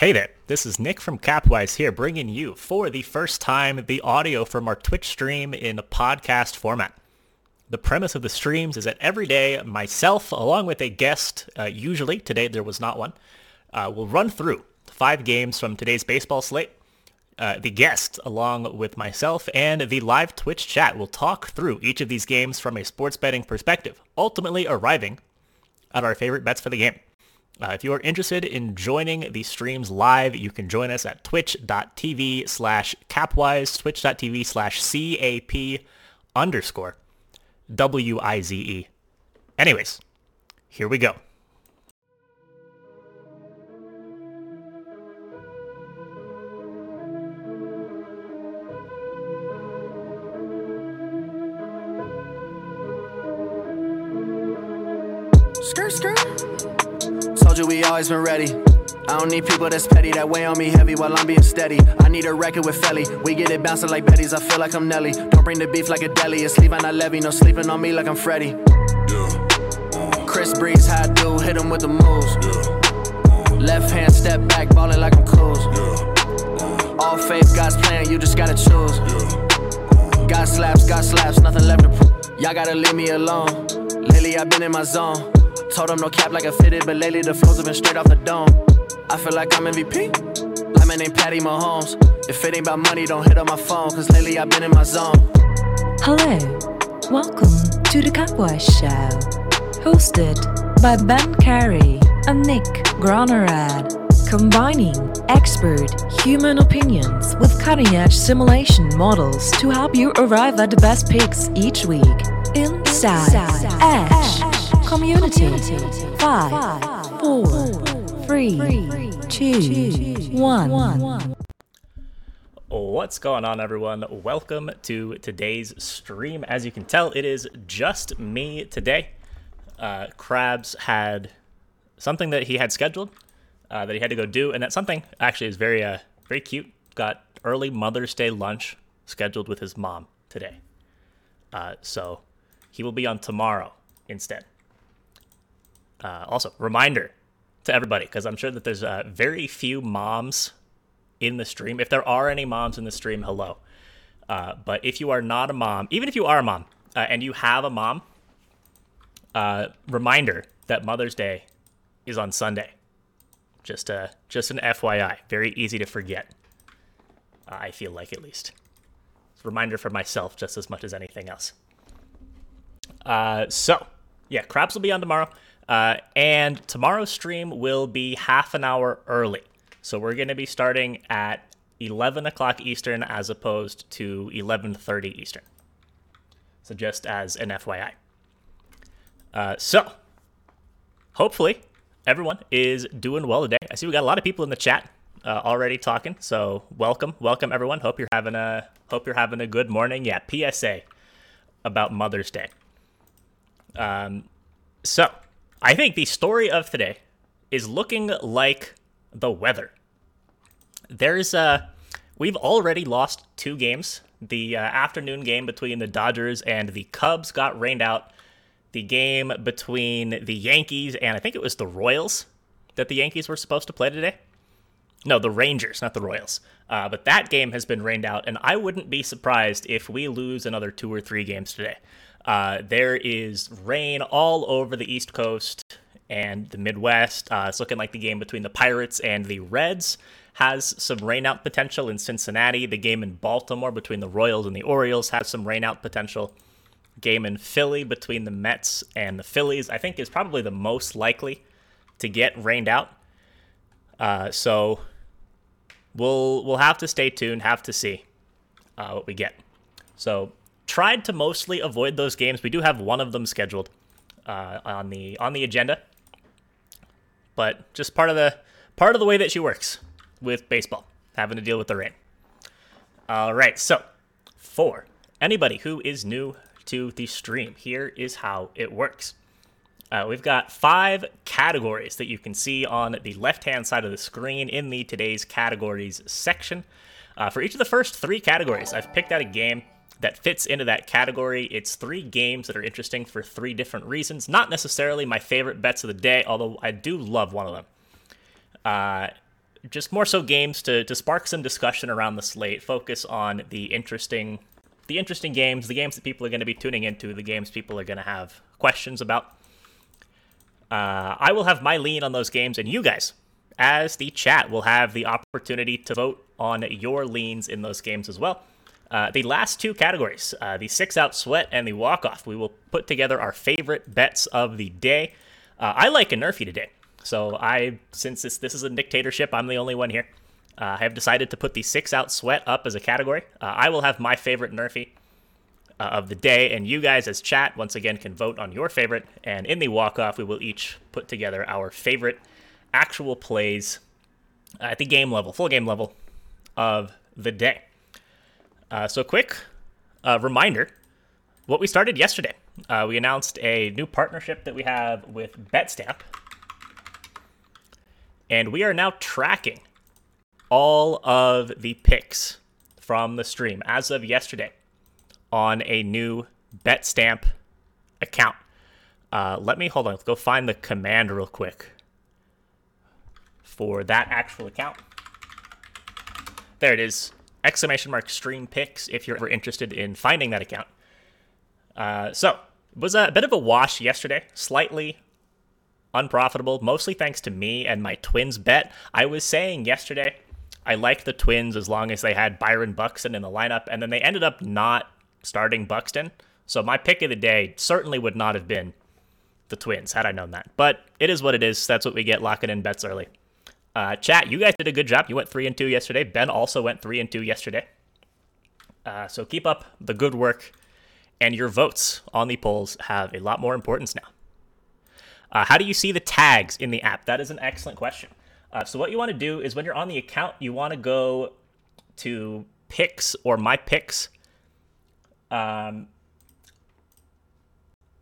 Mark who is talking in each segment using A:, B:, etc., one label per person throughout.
A: Hey there, this is Nick from Capwise here, bringing you for the first time the audio from our Twitch stream in a podcast format. The premise of the streams is that every day, myself, along with a guest, uh, usually today there was not one, uh, will run through five games from today's baseball slate. Uh, the guest, along with myself and the live Twitch chat, will talk through each of these games from a sports betting perspective, ultimately arriving at our favorite bets for the game. Uh, if you are interested in joining the streams live, you can join us at twitch.tv slash capwise, twitch.tv slash cap underscore W-I-Z-E. Anyways, here we go.
B: Skirt, skirt. Told you we always been ready. I don't need people that's petty that weigh on me heavy while I'm being steady. I need a record with Felly. We get it bouncing like Betty's. I feel like I'm Nelly. Don't bring the beef like a deli. It's leaving I levy. No sleeping on me like I'm Freddy. Chris Breeze, how I do. Hit him with the moves. Left hand step back, ballin' like I'm cool. All faith, God's plan. You just gotta choose. God slaps, God slaps, nothing left to prove. Y'all gotta leave me alone. Lately I've been in my zone. Told them no cap like I fitted, but lately the flows have been straight off the dome. I feel like I'm MVP. Like my name Patty Mahomes. If it ain't about money, don't hit on my phone, cause lately I've been in my zone.
C: Hello, welcome to the Capwise Show, hosted by Ben Carey and Nick Gronerad, combining expert human opinions with cutting-edge simulation models to help you arrive at the best picks each week. Inside Edge Community. Five, four, three, two, one.
A: What's going on, everyone? Welcome to today's stream. As you can tell, it is just me today. Uh, Krabs had something that he had scheduled uh, that he had to go do, and that something actually is very, uh, very cute. Got early Mother's Day lunch scheduled with his mom today, uh, so he will be on tomorrow instead. Uh, also, reminder to everybody, because I'm sure that there's uh, very few moms in the stream. If there are any moms in the stream, hello. Uh, but if you are not a mom, even if you are a mom uh, and you have a mom, uh, reminder that Mother's Day is on Sunday. Just uh, just an FYI. Very easy to forget. I feel like at least. A reminder for myself just as much as anything else. So, yeah, Craps will be on tomorrow. Uh, and tomorrow's stream will be half an hour early. So we're going to be starting at 11 o'clock Eastern as opposed to 11:30 Eastern. So just as an FYI. Uh, so hopefully everyone is doing well today. I see we got a lot of people in the chat uh, already talking. So welcome, welcome everyone. Hope you're having a hope you're having a good morning. Yeah, PSA about Mother's Day. Um, so I think the story of today is looking like the weather. There's uh we've already lost two games. The uh, afternoon game between the Dodgers and the Cubs got rained out. The game between the Yankees and I think it was the Royals that the Yankees were supposed to play today. No, the Rangers, not the Royals. Uh, but that game has been rained out, and I wouldn't be surprised if we lose another two or three games today. Uh, there is rain all over the East Coast and the Midwest. Uh, it's looking like the game between the Pirates and the Reds has some rainout potential in Cincinnati. The game in Baltimore between the Royals and the Orioles has some rainout potential. Game in Philly between the Mets and the Phillies, I think, is probably the most likely to get rained out. Uh, so we'll we'll have to stay tuned, have to see uh, what we get. So tried to mostly avoid those games. We do have one of them scheduled uh, on the on the agenda, but just part of the part of the way that she works with baseball, having to deal with the rain. All right, so for anybody who is new to the stream, here is how it works. Uh, we've got five categories that you can see on the left hand side of the screen in the today's categories section. Uh, for each of the first three categories, I've picked out a game that fits into that category. It's three games that are interesting for three different reasons. Not necessarily my favorite bets of the day, although I do love one of them. Uh, just more so games to, to spark some discussion around the slate, focus on the interesting the interesting games, the games that people are going to be tuning into, the games people are going to have questions about. Uh, I will have my lean on those games, and you guys, as the chat, will have the opportunity to vote on your leans in those games as well. Uh, the last two categories, uh, the six out sweat and the walk off, we will put together our favorite bets of the day. Uh, I like a NRFI today. So I, since this, this is a dictatorship, I'm the only one here. Uh, I have decided to put the six out sweat up as a category. Uh, I will have my favorite NRFI uh, of the day, and you guys as chat once again can vote on your favorite. And in the walk off, we will each put together our favorite actual plays at the game level, full game level of the day. Uh, so, quick uh, reminder what we started yesterday. Uh, we announced a new partnership that we have with BetStamp. And we are now tracking all of the picks from the stream as of yesterday on a new BetStamp account. Uh, let me hold on. Let's go find the command real quick for that actual account. There it is. Exclamation mark stream picks if you're ever interested in finding that account. Uh, so, it was a bit of a wash yesterday. Slightly unprofitable, mostly thanks to me and my Twins bet. I was saying yesterday I liked the Twins as long as they had Byron Buxton in the lineup, and then they ended up not starting Buxton. So my pick of the day certainly would not have been the Twins had I known that. But it is what it is. That's what we get locking in bets early. Uh, chat, you guys did a good job. You went three and two yesterday. Ben also went three and two yesterday. Uh, so keep up the good work, and your votes on the polls have a lot more importance now. Uh, how do you see the tags in the app? That is an excellent question. Uh, so what you want to do is when you're on the account, you want to go to picks or my picks, um,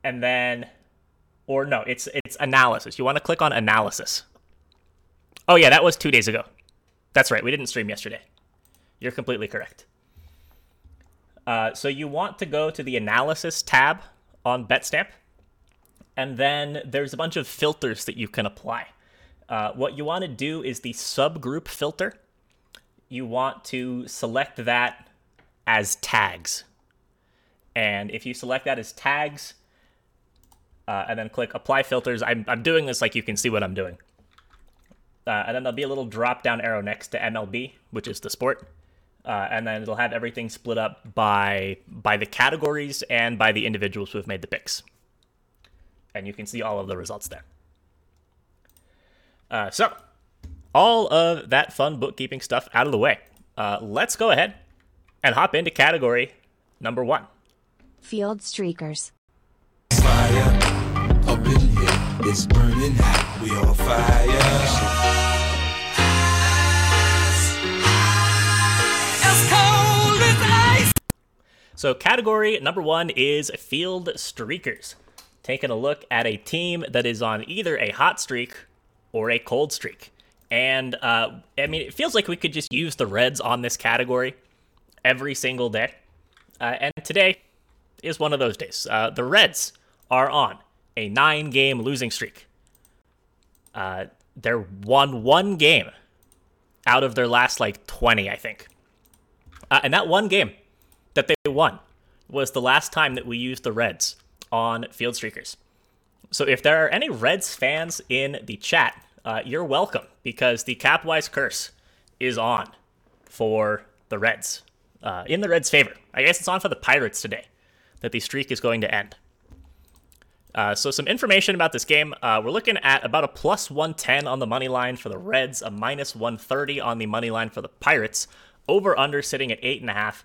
A: and then, or no, it's it's analysis. You want to click on analysis. Oh yeah, that was two days ago. That's right. We didn't stream yesterday. You're completely correct. Uh, so you want to go to the analysis tab on BetStamp, and then there's a bunch of filters that you can apply. Uh, what you want to do is the subgroup filter. You want to select that as tags. And if you select that as tags, uh, and then click apply filters, I'm, I'm doing this like you can see what I'm doing. Uh, and then there'll be a little drop down arrow next to MLB, which is the sport. Uh, and then it'll have everything split up by by the categories and by the individuals who have made the picks. And you can see all of the results there. Uh, so, all of that fun bookkeeping stuff out of the way. Uh, let's go ahead and hop into category number one.
D: Field Streakers.
E: Fire
A: So, category number one is field streakers. Taking a look at a team that is on either a hot streak or a cold streak. And uh, I mean, it feels like we could just use the Reds on this category every single day. Uh, and today is one of those days. Uh, the Reds are on a nine game losing streak. Uh, they're won one game out of their last like 20, I think. Uh, and that one game that they won was the last time that we used the Reds on Field Streakers. So if there are any Reds fans in the chat, uh, you're welcome because the Capwise curse is on for the Reds. Uh, in the Reds' favor. I guess it's on for the Pirates today that the streak is going to end. Uh, so, some information about this game. Uh, we're looking at about a plus 110 on the money line for the Reds, a minus 130 on the money line for the Pirates. Over under sitting at 8.5.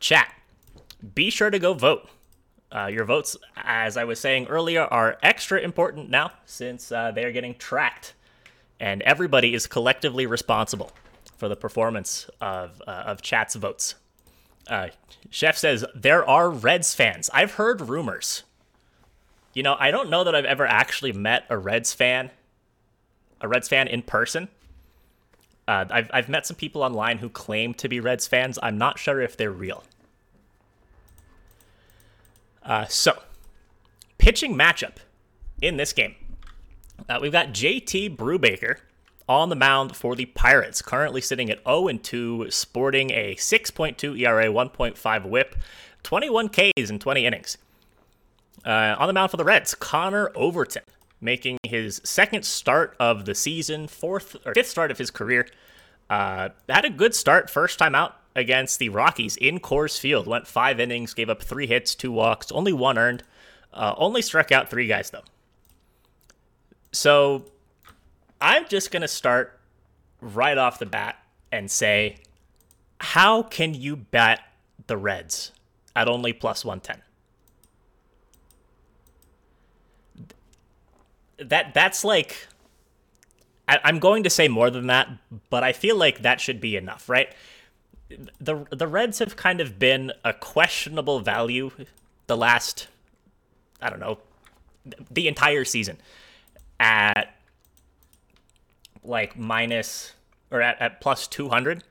A: Chat, be sure to go vote. Uh, your votes, as I was saying earlier, are extra important now since uh, they are getting tracked, and everybody is collectively responsible for the performance of uh, of chat's votes. Uh, Chef says there are Reds fans. I've heard rumors. You know, I don't know that I've ever actually met a Reds fan, a Reds fan in person. Uh, I've I've met some people online who claim to be Reds fans. I'm not sure if they're real. Uh, so, pitching matchup in this game. Uh, we've got JT Brubaker on the mound for the Pirates, currently sitting at 0 and 2, sporting a 6.2 ERA, 1.5 whip, 21 Ks in 20 innings. Uh, on the mound for the Reds, Connor Overton, making his second start of the season, fourth or fifth start of his career. Uh, had a good start first time out against the Rockies in Coors Field. Went five innings, gave up three hits, two walks, only one earned. Uh, only struck out three guys though. So I'm just going to start right off the bat and say, how can you bet the Reds at only plus 110? That that's like I, I'm going to say more than that, but I feel like that should be enough, right? The the Reds have kind of been a questionable value the last I don't know the entire season at like minus or at, at plus 200.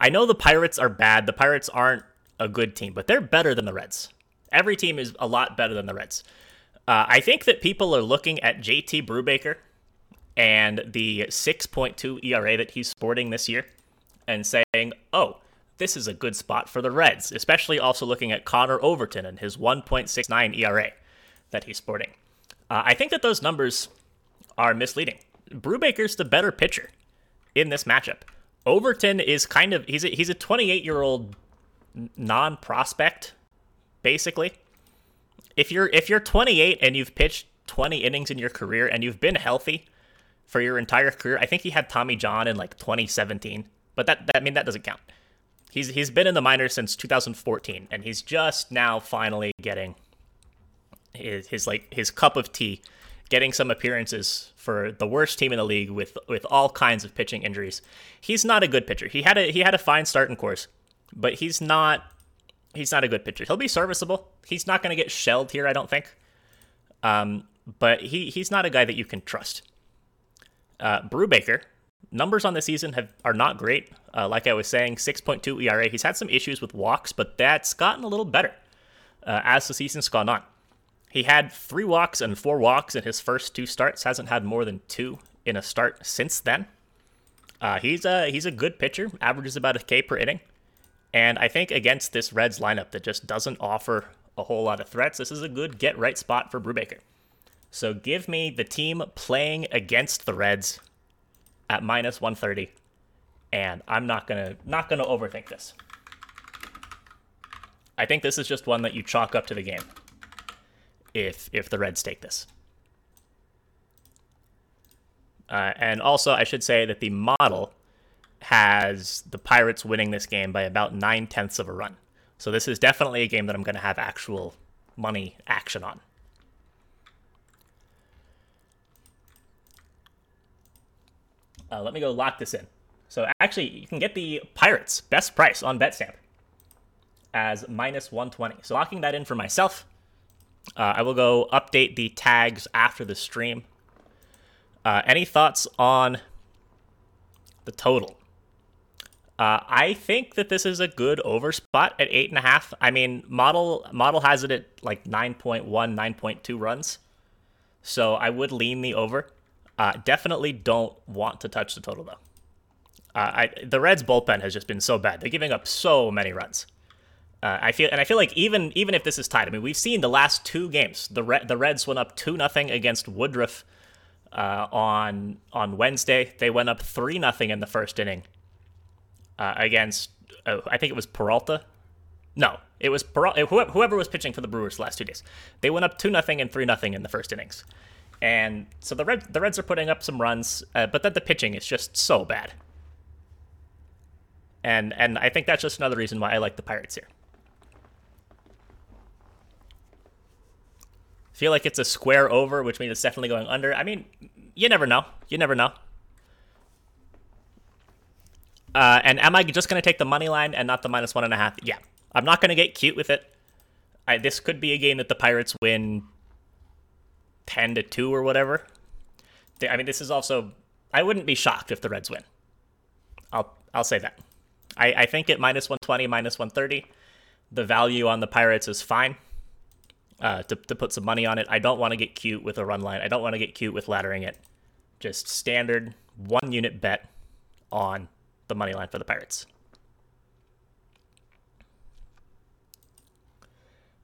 A: I know the Pirates are bad. The Pirates aren't a good team, but they're better than the Reds. Every team is a lot better than the Reds. Uh, I think that people are looking at JT Brubaker and the 6.2 ERA that he's sporting this year and saying, oh, this is a good spot for the Reds, especially also looking at Connor Overton and his 1.69 ERA that he's sporting. Uh, I think that those numbers are misleading. Brubaker's the better pitcher in this matchup. Overton is kind of he's a, he's a 28 year old non prospect, basically. If you're if you're 28 and you've pitched 20 innings in your career and you've been healthy for your entire career, I think he had Tommy John in like 2017, but that, that I mean that doesn't count. He's he's been in the minors since 2014, and he's just now finally getting his his like his cup of tea getting some appearances for the worst team in the league with with all kinds of pitching injuries. He's not a good pitcher. He had a he had a fine start in Coors, but he's not he's not a good pitcher. He'll be serviceable. He's not going to get shelled here, I don't think. Um, but he he's not a guy that you can trust. Uh, Brubaker numbers on the season have are not great. Uh, like I was saying, 6.2 ERA. He's had some issues with walks, but that's gotten a little better uh, as the season's gone on. He had three walks and four walks in his first two starts. Hasn't had more than two in a start since then. Uh, he's a he's a good pitcher. Averages about a K per inning, and I think against this Reds lineup that just doesn't offer a whole lot of threats, this is a good get right spot for Brubaker. So give me the team playing against the Reds at minus 130, and I'm not gonna not gonna overthink this. I think this is just one that you chalk up to the game if if the Reds take this. Uh, and also, I should say that the model has the Pirates winning this game by about nine tenths of a run. So this is definitely a game that I'm going to have actual money action on. Uh, let me go lock this in. So actually, you can get the Pirates best price on BetStamp as minus 120. So locking that in for myself. Uh, I will go update the tags after the stream. Uh, any thoughts on the total? Uh, I think that this is a good over spot at eight and a half. I mean, model model has it at like 9.1, 9.2 runs, so I would lean the over. Uh, definitely don't want to touch the total though. Uh, I, the Reds bullpen has just been so bad. They're giving up so many runs. Uh, I feel and I feel like even even if this is tied, I mean we've seen the last two games. The Re- the Reds went up two nothing against Woodruff uh, on on Wednesday. They went up three nothing in the first inning uh, against oh, I think it was Peralta. No, it was Peralta. Whoever was pitching for the Brewers the last two days. They went up two nothing and three nothing in the first innings, and so the Reds the Reds are putting up some runs, uh, but then the pitching is just so bad. And and I think that's just another reason why I like the Pirates here. feel like it's a square over, which means it's definitely going under. I mean, you never know. You never know. Uh, and am I just going to take the money line and not the minus one and a half? Yeah. I'm not going to get cute with it. I, this could be a game that the Pirates win 10 to 2 or whatever. I mean, this is also. I wouldn't be shocked if the Reds win. I'll I'll say that. I, I think at minus 120, minus 130, the value on the Pirates is fine uh, to, to put some money on it. I don't want to get cute with a run line. I don't want to get cute with laddering it. Just standard one unit bet on the money line for the Pirates.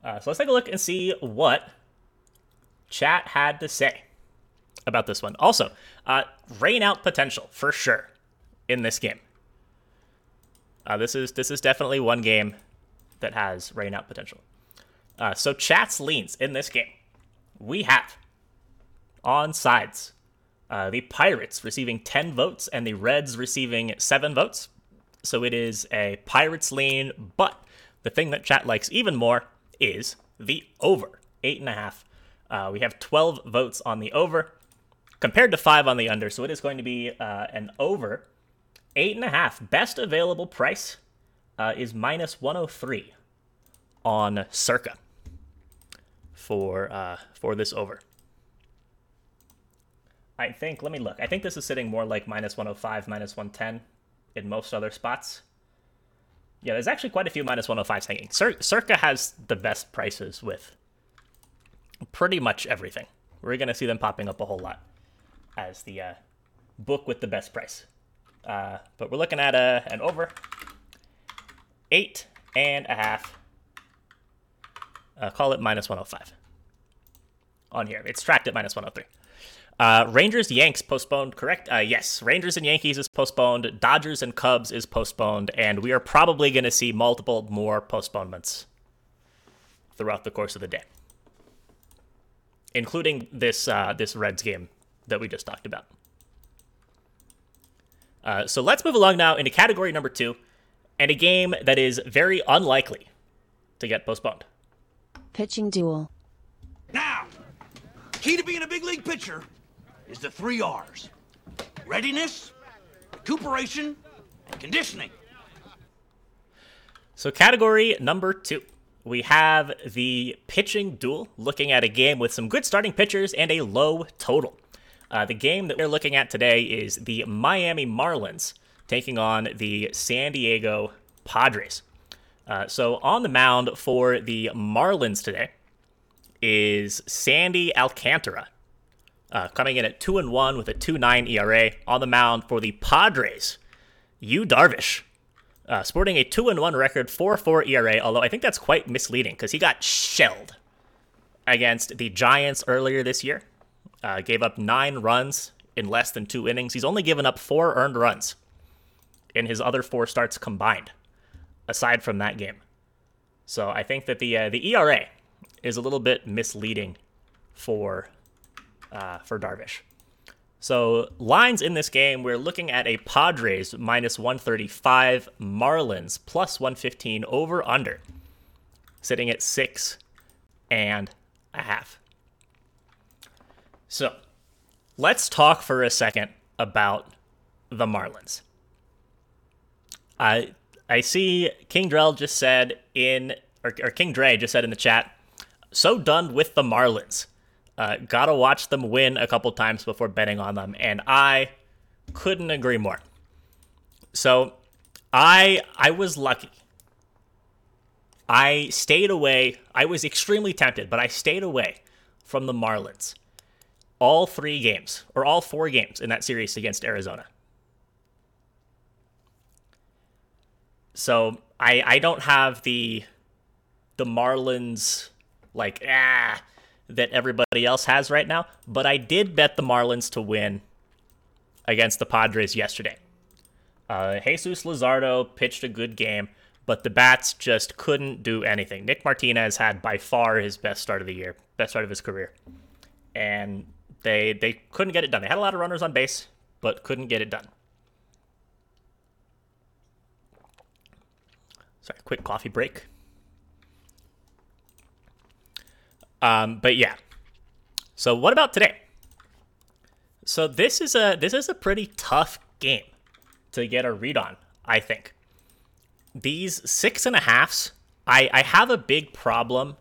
A: Uh, so let's take a look and see what chat had to say about this one. Also, uh, rain out potential for sure in this game. Uh, this is this is definitely one game that has rain out potential. Uh, so chat's leans in this game, we have on sides uh, the Pirates receiving 10 votes and the Reds receiving 7 votes. So it is a Pirates lean, but the thing that chat likes even more is the over, 8.5. Uh, we have 12 votes on the over compared to 5 on the under, so it is going to be uh, an over, 8.5. Best available price uh, is minus 103 on Circa for uh, for this over. I think, let me look. I think this is sitting more like minus 105, minus 110 in most other spots. Yeah, there's actually quite a few minus 105s hanging. Cir- Circa has the best prices with pretty much everything. We're going to see them popping up a whole lot as the uh, book with the best price. Uh, but we're looking at a, an over eight and a half. Uh, call it minus 105 on here. It's tracked at minus 103. Uh, Rangers Yanks postponed, correct? Uh, yes, Rangers and Yankees is postponed. Dodgers and Cubs is postponed, and we are probably going to see multiple more postponements throughout the course of the day, including this uh, this Reds game that we just talked about. Uh, so let's move along now into category number two, and a game that is very unlikely to get postponed.
D: Pitching duel.
F: Now, key to being a big league pitcher is the three R's readiness, recuperation, and conditioning.
A: So, category number two, we have the pitching duel, looking at a game with some good starting pitchers and a low total. Uh, the game that we're looking at today is the Miami Marlins taking on the San Diego Padres. Uh, so, on the mound for the Marlins today is Sandy Alcantara, uh, coming in at 2 and 1 with a two nine ERA on the mound for the Padres. Yu Darvish, uh, sporting a 2 and 1 record, 4 4 ERA, although I think that's quite misleading because he got shelled against the Giants earlier this year. Uh, gave up nine runs in less than two innings. He's only given up four earned runs in his other four starts combined, aside from that game. So I think that the uh, the ERA is a little bit misleading for uh, for Darvish. So lines in this game, we're looking at a Padres minus 135, Marlins plus 115 over under, sitting at six and a half. So let's talk for a second about the Marlins. I I see King Drell just said in or, or King Dre just said in the chat, so done with the Marlins. Uh, gotta watch them win a couple times before betting on them, and I couldn't agree more. So, I I was lucky. I stayed away. I was extremely tempted, but I stayed away from the Marlins all three games or all four games in that series against Arizona. So I I don't have the the Marlins like ah that everybody else has right now, but I did bet the Marlins to win against the Padres yesterday. Uh, Jesus Luzardo pitched a good game, but the bats just couldn't do anything. Nick Martinez had by far his best start of the year, best start of his career, and they they couldn't get it done. They had a lot of runners on base, but couldn't get it done. Sorry, quick coffee break. Um, but yeah. So what about today? So this is a this is a pretty tough game to get a read on. I think these six and a halfs. I I have a big problem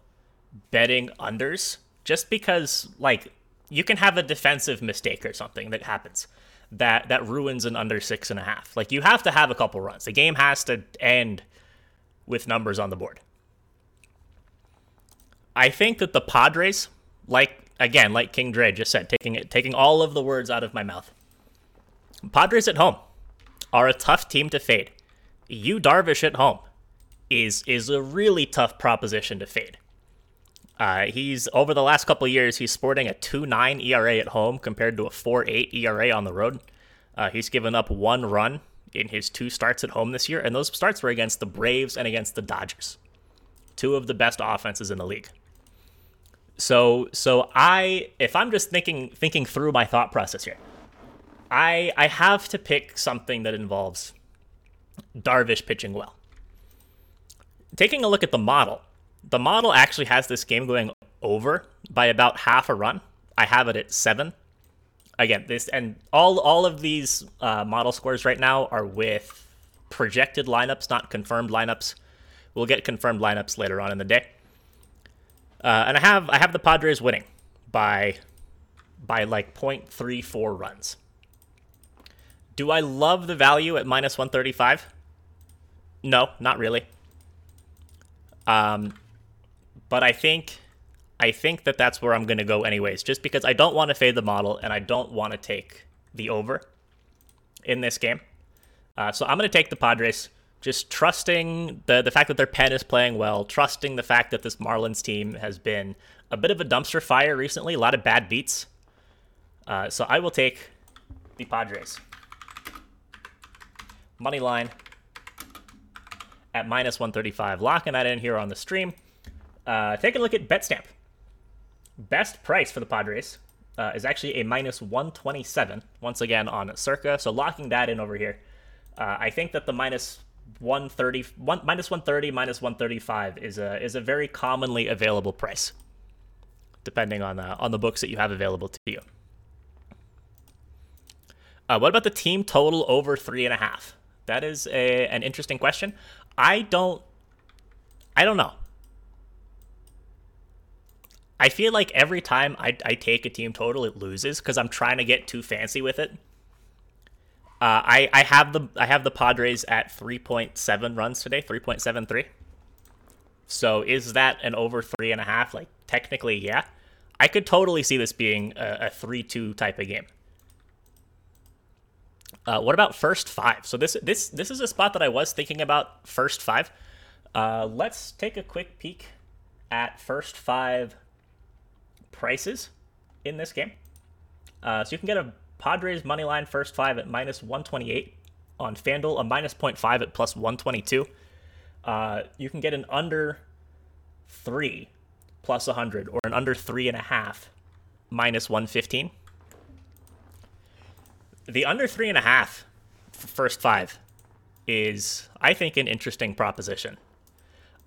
A: betting unders just because like you can have a defensive mistake or something that happens that that ruins an under six and a half. Like you have to have a couple runs. The game has to end with numbers on the board. I think that the Padres, like again, like King Dre just said, taking it, taking all of the words out of my mouth. Padres at home are a tough team to fade. Yu Darvish at home is is a really tough proposition to fade. Uh, he's over the last couple years, he's sporting a 2.9 ERA at home compared to a 4.8 ERA on the road. Uh, he's given up one run in his two starts at home this year, and those starts were against the Braves and against the Dodgers, two of the best offenses in the league. So, so I, if I'm just thinking thinking through my thought process here, I I have to pick something that involves Darvish pitching well. Taking a look at the model, the model actually has this game going over by about half a run. I have it at seven. Again, this and all all of these uh, model scores right now are with projected lineups, not confirmed lineups. We'll get confirmed lineups later on in the day. Uh, and I have I have the Padres winning by by like 0.34 runs. Do I love the value at minus 135? No, not really. Um, but I think I think that that's where I'm going to go anyways, just because I don't want to fade the model and I don't want to take the over in this game. Uh, so I'm going to take the Padres, just trusting the the fact that their pen is playing well, trusting the fact that this Marlins team has been a bit of a dumpster fire recently, a lot of bad beats. Uh, so I will take the Padres. Money line at minus 135. Locking that in here on the stream. Uh, take a look at BetStamp. Best price for the Padres uh, is actually a minus 127, once again on Circa. So locking that in over here. Uh, I think that the minus 130, one, minus 130, minus 135 is a is a very commonly available price, depending on uh, on the books that you have available to you. Uh, what about the team total over three and a half? That is a, an interesting question. I don't I don't know. I feel like every time I, I take a team total, it loses because I'm trying to get too fancy with it. Uh, I I have the I have the Padres at 3.7 runs today, 3.73. So is that an over three and a half? Like technically, yeah. I could totally see this being a, a three-two type of game. Uh, what about first five? So this this this is a spot that I was thinking about first five. Uh, let's take a quick peek at first five prices in this game. Uh, so you can get a Padres money line first five at minus 128 on FanDuel, a minus 0.5 at plus 122. Uh, you can get an under three plus 100 or an under three and a half minus 115 the under three and a half first five is, I think, an interesting proposition.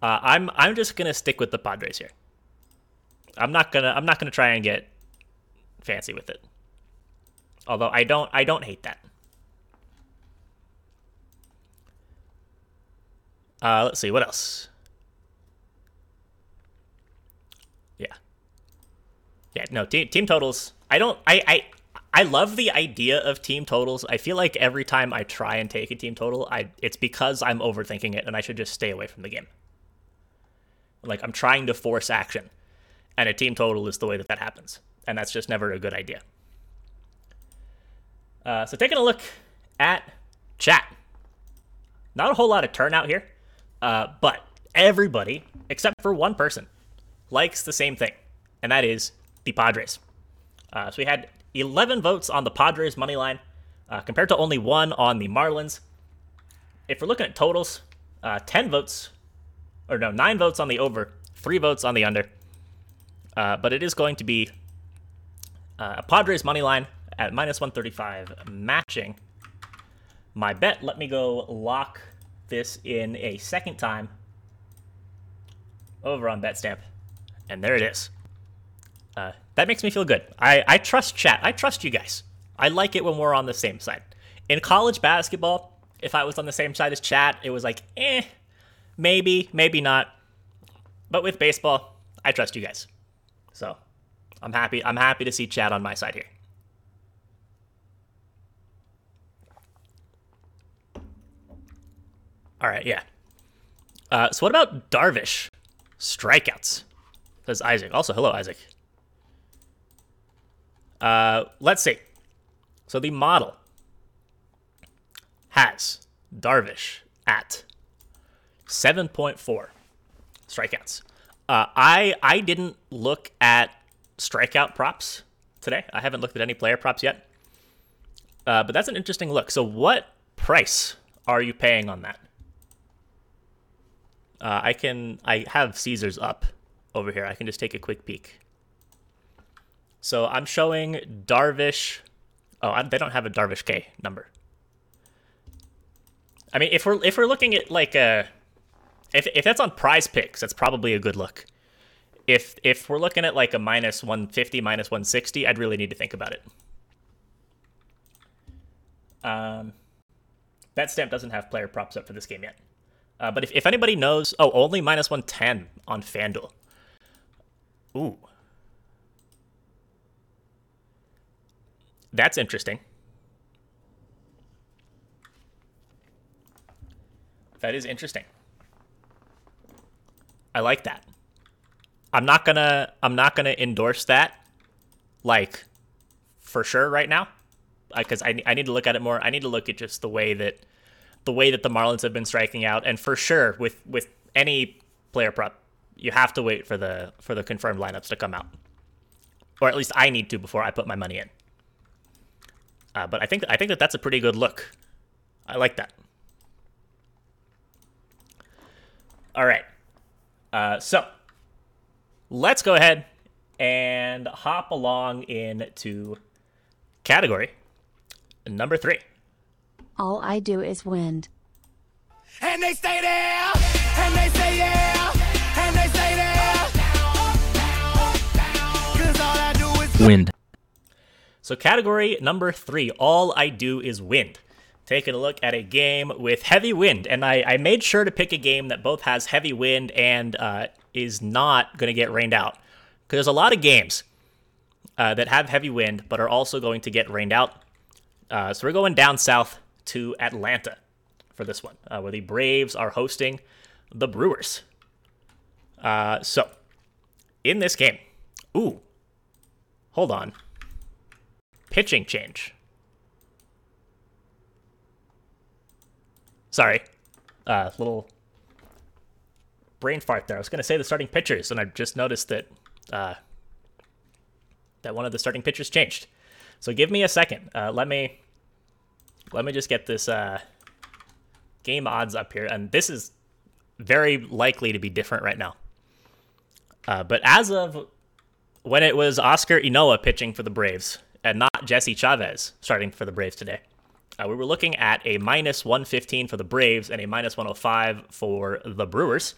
A: Uh, I'm I'm just gonna stick with the Padres here. I'm not gonna I'm not gonna try and get fancy with it. Although I don't I don't hate that. Uh, let's see what else. Yeah. Yeah. No team team totals. I don't. I I I love the idea of team totals. I feel like every time I try and take a team total, I it's because I'm overthinking it and I should just stay away from the game. Like I'm trying to force action, and a team total is the way that that happens, and that's just never a good idea. Uh, so taking a look at chat, not a whole lot of turnout here, uh, but everybody except for one person likes the same thing, and that is the Padres. Uh, so we had 11 votes on the Padres money line, uh, compared to only one on the Marlins. If we're looking at totals, uh, 10 votes, or no, nine votes on the over, three votes on the under. Uh, but it is going to be uh, a Padres money line at minus 135, matching my bet. Let me go lock this in a second time over on BetStamp. And there it is. Uh, that makes me feel good. I, I trust chat. I trust you guys. I like it when we're on the same side. In college basketball, if I was on the same side as chat, it was like, eh, maybe, maybe not. But with baseball, I trust you guys. So I'm happy. I'm happy to see chat on my side here. All right, yeah. Uh, so what about Darvish strikeouts? Says Isaac. Also, hello, Isaac. Uh, let's see. So the model has Darvish at 7.4 strikeouts. Uh, I I didn't look at strikeout props today. I haven't looked at any player props yet. Uh, but that's an interesting look. So what price are you paying on that? Uh, I can I have Caesars up over here. I can just take a quick peek. So I'm showing Darvish. Oh, I, they don't have a Darvish K number. I mean, if we're if we're looking at like a, if if that's on Prize Picks, that's probably a good look. If if we're looking at like a minus 150, minus 160, I'd really need to think about it. Um, BetStamp doesn't have player props up for this game yet. Uh, but if, if anybody knows, oh, only minus 110 on FanDuel. Ooh. That's interesting. That is interesting. I like that. I'm not gonna I'm not gonna endorse that like for sure right now because I, I need to look at it more. I need to look at just the way that the way that the Marlins have been striking out, and for sure with with any player prop, you have to wait for the for the confirmed lineups to come out, or at least I need to before I put my money in. Uh, but I think I think that that's a pretty good look. I like that. All right, uh, so let's go ahead and hop along into category number three.
D: All I do is wind.
E: And they stay there, and they say yeah, and they say there. Cause all I do is
G: Wind.
A: So, category number three, all I do is wind. Taking a look at a game with heavy wind, and I, I made sure to pick a game that both has heavy wind and uh, is not going to get rained out. Because there's a lot of games uh, that have heavy wind, but are also going to get rained out. Uh, so, we're going down south to Atlanta for this one, uh, where the Braves are hosting the Brewers. Uh, so, in this game, ooh, hold on pitching change. Sorry, uh, little brain fart there. I was going to say the starting pitchers, and I just noticed that uh, that one of the starting pitchers changed. So give me a second. Uh, let me let me just get this uh, game odds up here, and this is very likely to be different right now. Uh, but as of when it was Huascar Ynoa pitching for the Braves, and not Jesse Chavez starting for the Braves today. Uh, we were looking at a minus 115 for the Braves and a minus 105 for the Brewers.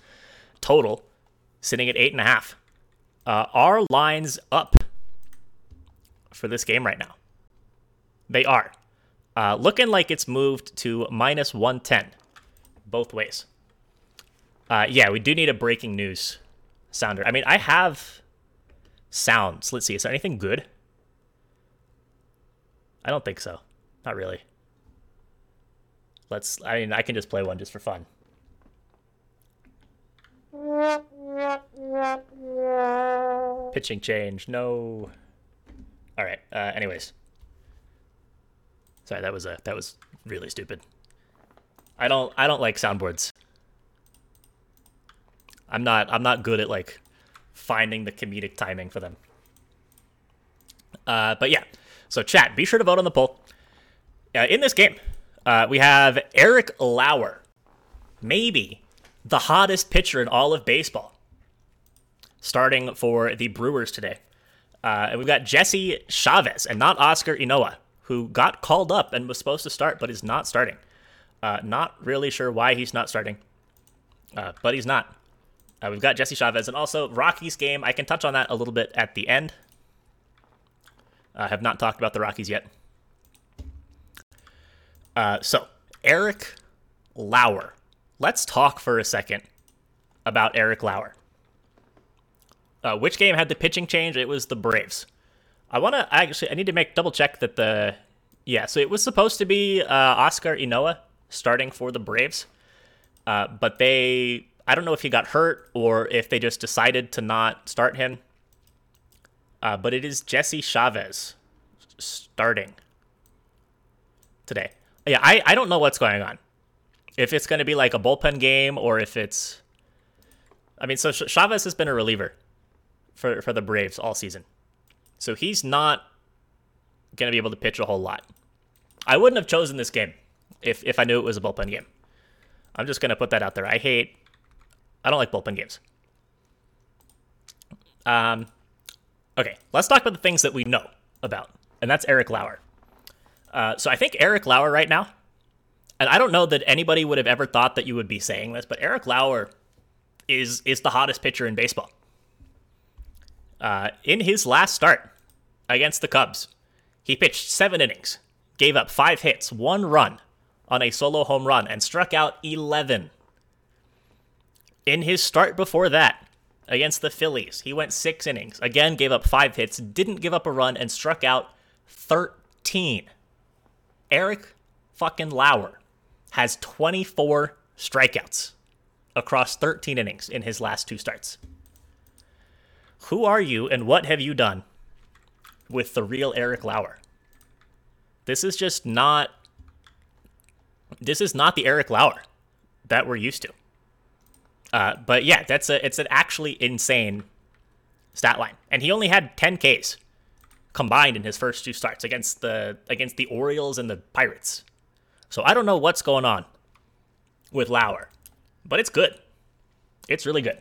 A: Total sitting at eight and a half. Uh, our lines up for this game right now? They are. Uh, looking like it's moved to minus 110 both ways. Uh, yeah, we do need a breaking news sounder. I mean, I have sounds. Let's see. Is there anything good? I don't think so. Not really. Let's, I mean, I can just play one just for fun. Pitching change, no. All right. Uh, anyways, sorry that was a that was really stupid. I don't I don't like soundboards. I'm not I'm not good at like finding the comedic timing for them. Uh, but yeah, so chat, be sure to vote on the poll. Uh, in this game, uh, we have Eric Lauer, maybe the hottest pitcher in all of baseball, starting for the Brewers today. Uh, and we've got Jesse Chavez and not Huascar Ynoa, who got called up and was supposed to start, but is not starting. Uh, not really sure why he's not starting, uh, but he's not. Uh, we've got Jesse Chavez and also Rockies game. I can touch on that a little bit at the end. I have not talked about the Rockies yet. Uh, so, Eric Lauer. Let's talk for a second about Eric Lauer. Uh, which game had the pitching change? It was the Braves. I want to actually, I need to make double check that the, yeah, so it was supposed to be uh, Huascar Ynoa starting for the Braves, uh, but they, I don't know if he got hurt or if they just decided to not start him. Uh, but it is Jesse Chavez starting today. Yeah, I, I don't know what's going on. If it's going to be like a bullpen game or if it's. I mean, so Chavez has been a reliever for, for the Braves all season. So he's not going to be able to pitch a whole lot. I wouldn't have chosen this game if, if I knew it was a bullpen game. I'm just going to put that out there. I hate. I don't like bullpen games. Um, okay, let's talk about the things that we know about, and that's Eric Lauer. Uh, so I think Eric Lauer right now, and I don't know that anybody would have ever thought that you would be saying this, but Eric Lauer is is the hottest pitcher in baseball. Uh, in his last start against the Cubs, he pitched seven innings, gave up five hits, one run on a solo home run, and struck out 11. In his start before that, against the Phillies, he went six innings, again gave up five hits, didn't give up a run, and struck out 13. Eric fucking Lauer has 24 strikeouts across 13 innings in his last two starts. Who are you and what have you done with the real Eric Lauer? This is just not this is not the Eric Lauer that we're used to. Uh, but yeah, that's a it's an actually insane stat line, and he only had 10 Ks combined in his first two starts against the against the Orioles and the Pirates. So I don't know what's going on with Lauer, but it's good. It's really good.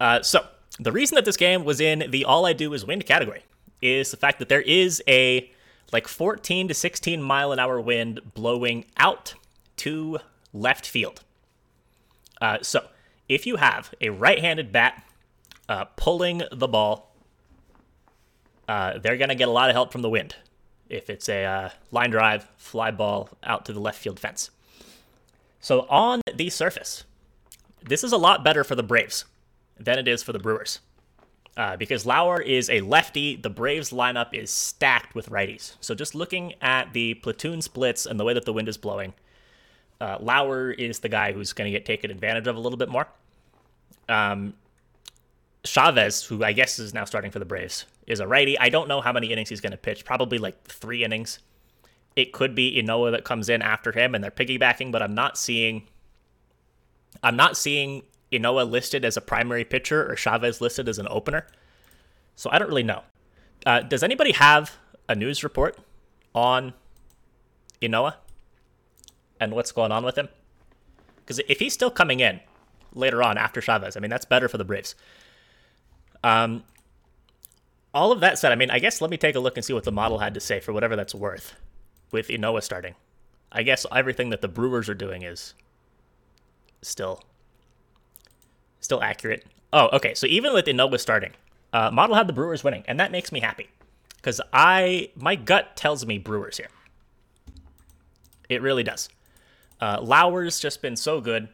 A: Uh, so the reason that this game was in the all I do is wind category is the fact that there is a like 14 to 16 mile an hour wind blowing out to left field. Uh, so if you have a right-handed bat uh, pulling the ball, uh, they're going to get a lot of help from the wind. If it's a uh, line drive, fly ball out to the left field fence. So on the surface, this is a lot better for the Braves than it is for the Brewers. Uh, because Lauer is a lefty, the Braves lineup is stacked with righties. So just looking at the platoon splits and the way that the wind is blowing, uh, Lauer is the guy who's going to get taken advantage of a little bit more. Um, Chavez, who I guess is now starting for the Braves, is a righty. I don't know how many innings he's going to pitch. Probably like three innings. It could be Ynoa that comes in after him, and they're piggybacking. But I'm not seeing. I'm not seeing Ynoa listed as a primary pitcher or Chavez listed as an opener. So I don't really know. Uh, does anybody have a news report on Ynoa and what's going on with him? Because if he's still coming in later on after Chavez, I mean, that's better for the Braves. Um, all of that said, I mean, I guess let me take a look and see what the model had to say for whatever that's worth with Ynoa starting. I guess everything that the Brewers are doing is still still accurate. Oh, okay. So even with Ynoa starting, uh, model had the Brewers winning, and that makes me happy because I my gut tells me Brewers here. It really does. Uh, Lauer's just been so good.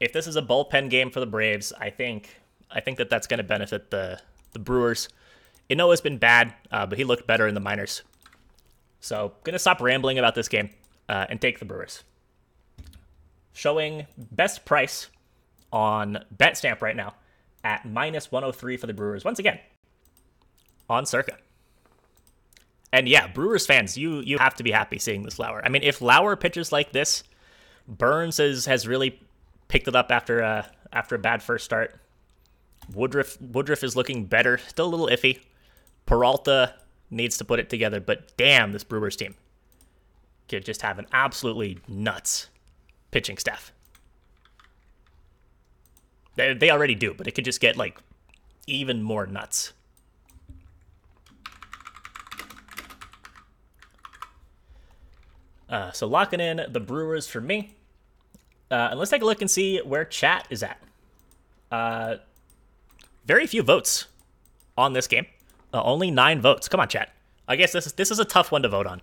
A: If this is a bullpen game for the Braves, I think I think that that's going to benefit the the Brewers. Ynoa's been bad, uh, but he looked better in the minors. So gonna stop rambling about this game uh, and take the Brewers. Showing best price on BetStamp right now at minus 103 for the Brewers. Once again, on Circa. And yeah, Brewers fans, you you have to be happy seeing this Lauer. I mean, if Lauer pitches like this, Burnes has has really picked it up after uh, after a bad first start. Woodruff Woodruff is looking better, still a little iffy. Peralta needs to put it together, but damn, this Brewers team could just have an absolutely nuts pitching staff. They, they already do, but it could just get like even more nuts. Uh, so locking in the Brewers for me. Uh, and let's take a look and see where chat is at. Uh, very few votes on this game. Uh, only nine votes. Come on, chat. I guess this is this is a tough one to vote on.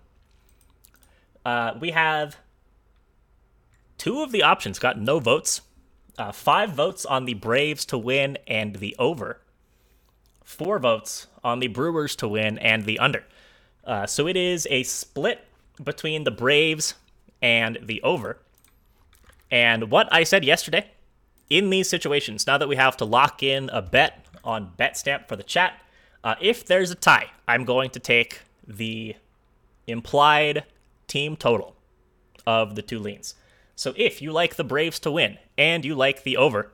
A: Uh, we have two of the options got no votes. Uh, five votes on the Braves to win and the over. Four votes on the Brewers to win and the under. Uh, so it is a split between the Braves and the over. And what I said yesterday in these situations, now that we have to lock in a bet on BetStamp for the chat, uh, if there's a tie, I'm going to take the implied team total of the two leans. So if you like the Braves to win and you like the over,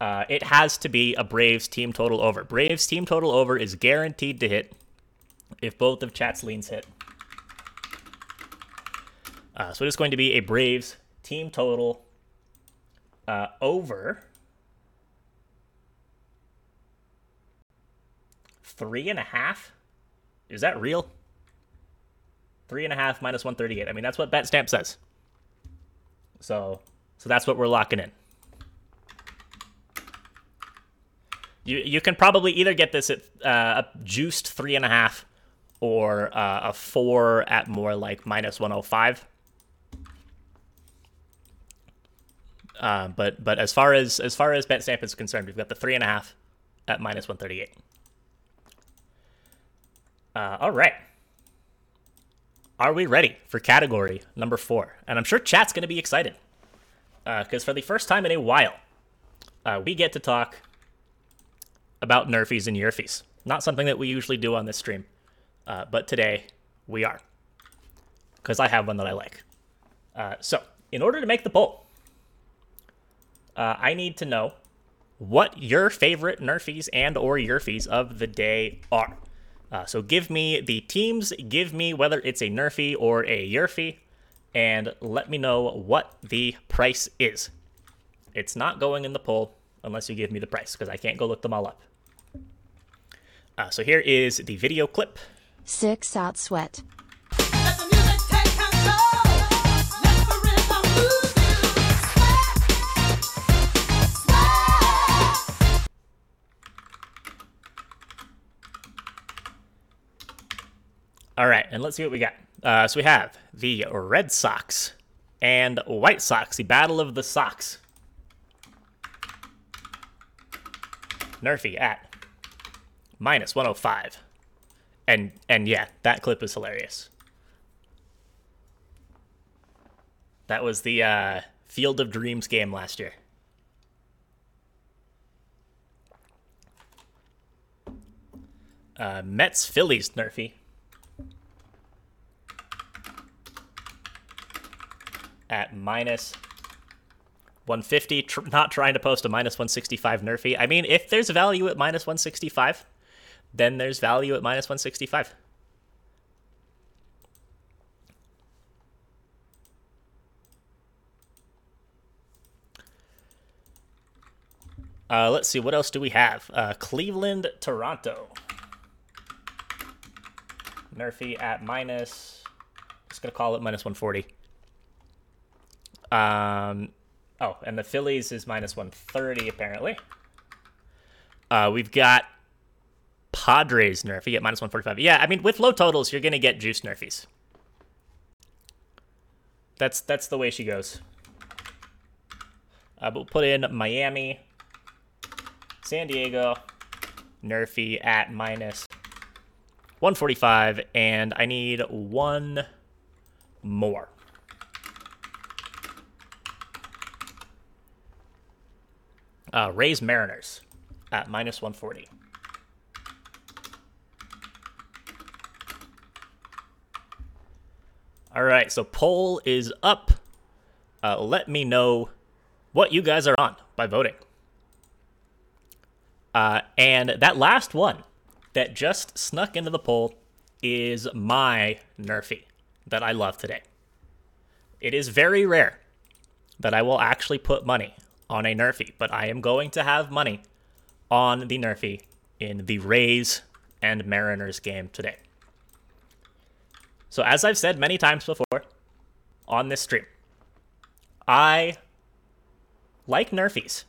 A: uh, it has to be a Braves team total over. Braves team total over is guaranteed to hit if both of Chat's leans hit. Uh, so it is going to be a Braves team total uh, over three and a half. Is that real? Three and a half minus 138. I mean, that's what BetStamp says. So, so that's what we're locking in. You you can probably either get this at uh, a juiced three and a half, or uh, a four at more like minus 105. Uh, but but as far as as far as BetStamp is concerned, we've got the three and a half at minus 138. Uh, all right. Are we ready for category number four? And I'm sure chat's going to be excited because for the first time in a while, uh, we get to talk about NRFIs and YRFIs. Not something that we usually do on this stream, uh, but today we are because I have one that I like. Uh, so, in order to make the poll, uh, I need to know what your favorite NRFIs and or YRFIs of the day are. Uh, so give me the teams, give me whether it's a NRFI or a YRFI, and let me know what the price is. It's not going in the poll unless you give me the price, because I can't go look them all up. Uh, so here is the video clip.
D: Six out sweat.
A: All right, and let's see what we got. Uh, so we have the Red Sox and White Sox, the Battle of the Sox. NRFI at minus 105. And and yeah, that clip is hilarious. That was the uh, Field of Dreams game last year. Uh, Mets Phillies NRFI. At minus 150. Tr- not trying to post a minus 165 NRFI. I mean, if there's value at minus 165, then there's value at minus 165. Uh, let's see, what else do we have? Uh, Cleveland, Toronto. NRFI at minus. Just gonna call it minus 140. Um, oh, and the Phillies is minus 130 apparently. Uh, we've got Padres NRFI at minus 145. Yeah, I mean with low totals, you're gonna get juice NRFIs. That's that's the way she goes. Uh, but we'll put in Miami, San Diego, NRFI at minus 145, and I need one more. Uh, Rays Mariners at minus 140. All right, so poll is up. Uh, let me know what you guys are on by voting. Uh, and that last one that just snuck into the poll is my NRFI that I love today. It is very rare that I will actually put money on a NRFI, but I am going to have money on the NRFI in the Rays and Mariners game today. So, as I've said many times before on this stream, I like NRFIs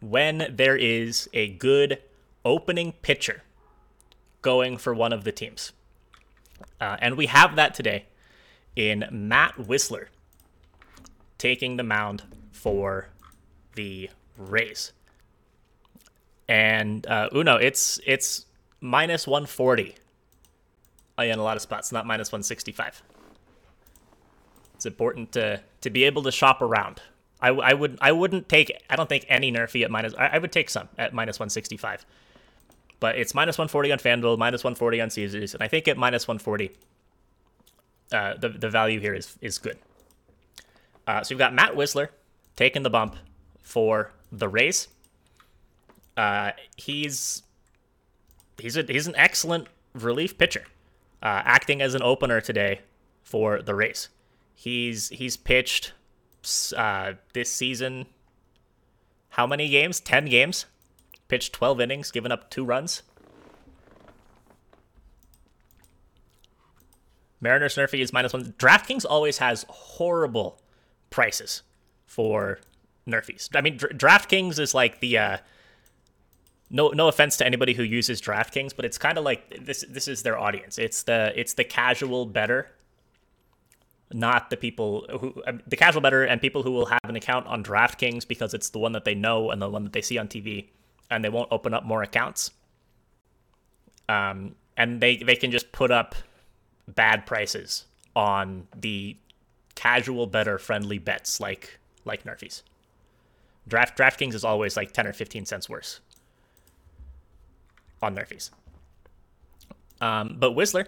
A: when there is a good opening pitcher going for one of the teams. Uh, and we have that today in Matt Wisler taking the mound for the Rays. And uh, Uno, it's it's minus 140 in a lot of spots, not minus 165. It's important to to be able to shop around. I, I would I wouldn't take I don't think any NRFI at minus I, I would take some at minus 165. but it's minus 140 on FanDuel, minus 140 on Caesars, and I think at minus 140, uh, the the value here is is good. Uh, so you've got Matt Wisler taking the bump for the Rays. Uh, he's he's a, he's an excellent relief pitcher, uh, acting as an opener today for the Rays. He's he's pitched uh, this season. How many games? Ten games. Pitched twelve innings, given up two runs. Mariners NRFI is minus one. DraftKings always has horrible prices for NRFIs. I mean, Dr- DraftKings is like the uh, no no offense to anybody who uses DraftKings, but it's kind of like this this is their audience. It's the it's the casual better, not the people who um, the casual better and people who will have an account on DraftKings because it's the one that they know and the one that they see on TV, and they won't open up more accounts. Um, and they they can just put up bad prices on the casual better friendly bets like like NRFIs. Draft DraftKings is always like 10 or 15 cents worse on NRFIs. Um, but Wisler,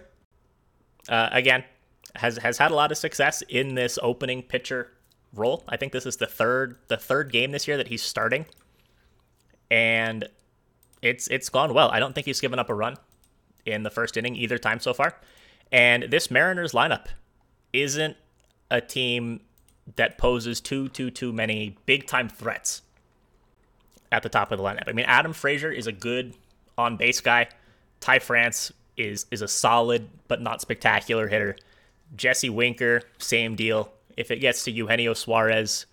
A: uh, again, has has had a lot of success in this opening pitcher role. I think this is the third the third game this year that he's starting, and it's it's gone well. I don't think he's given up a run in the first inning either time so far. And this Mariners lineup isn't a team that poses too too too many big time threats at the top of the lineup. I mean, Adam Frazier is a good on base guy. Ty France is is a solid but not spectacular hitter. Jesse Winker, same deal. If it gets to Eugenio Suarez,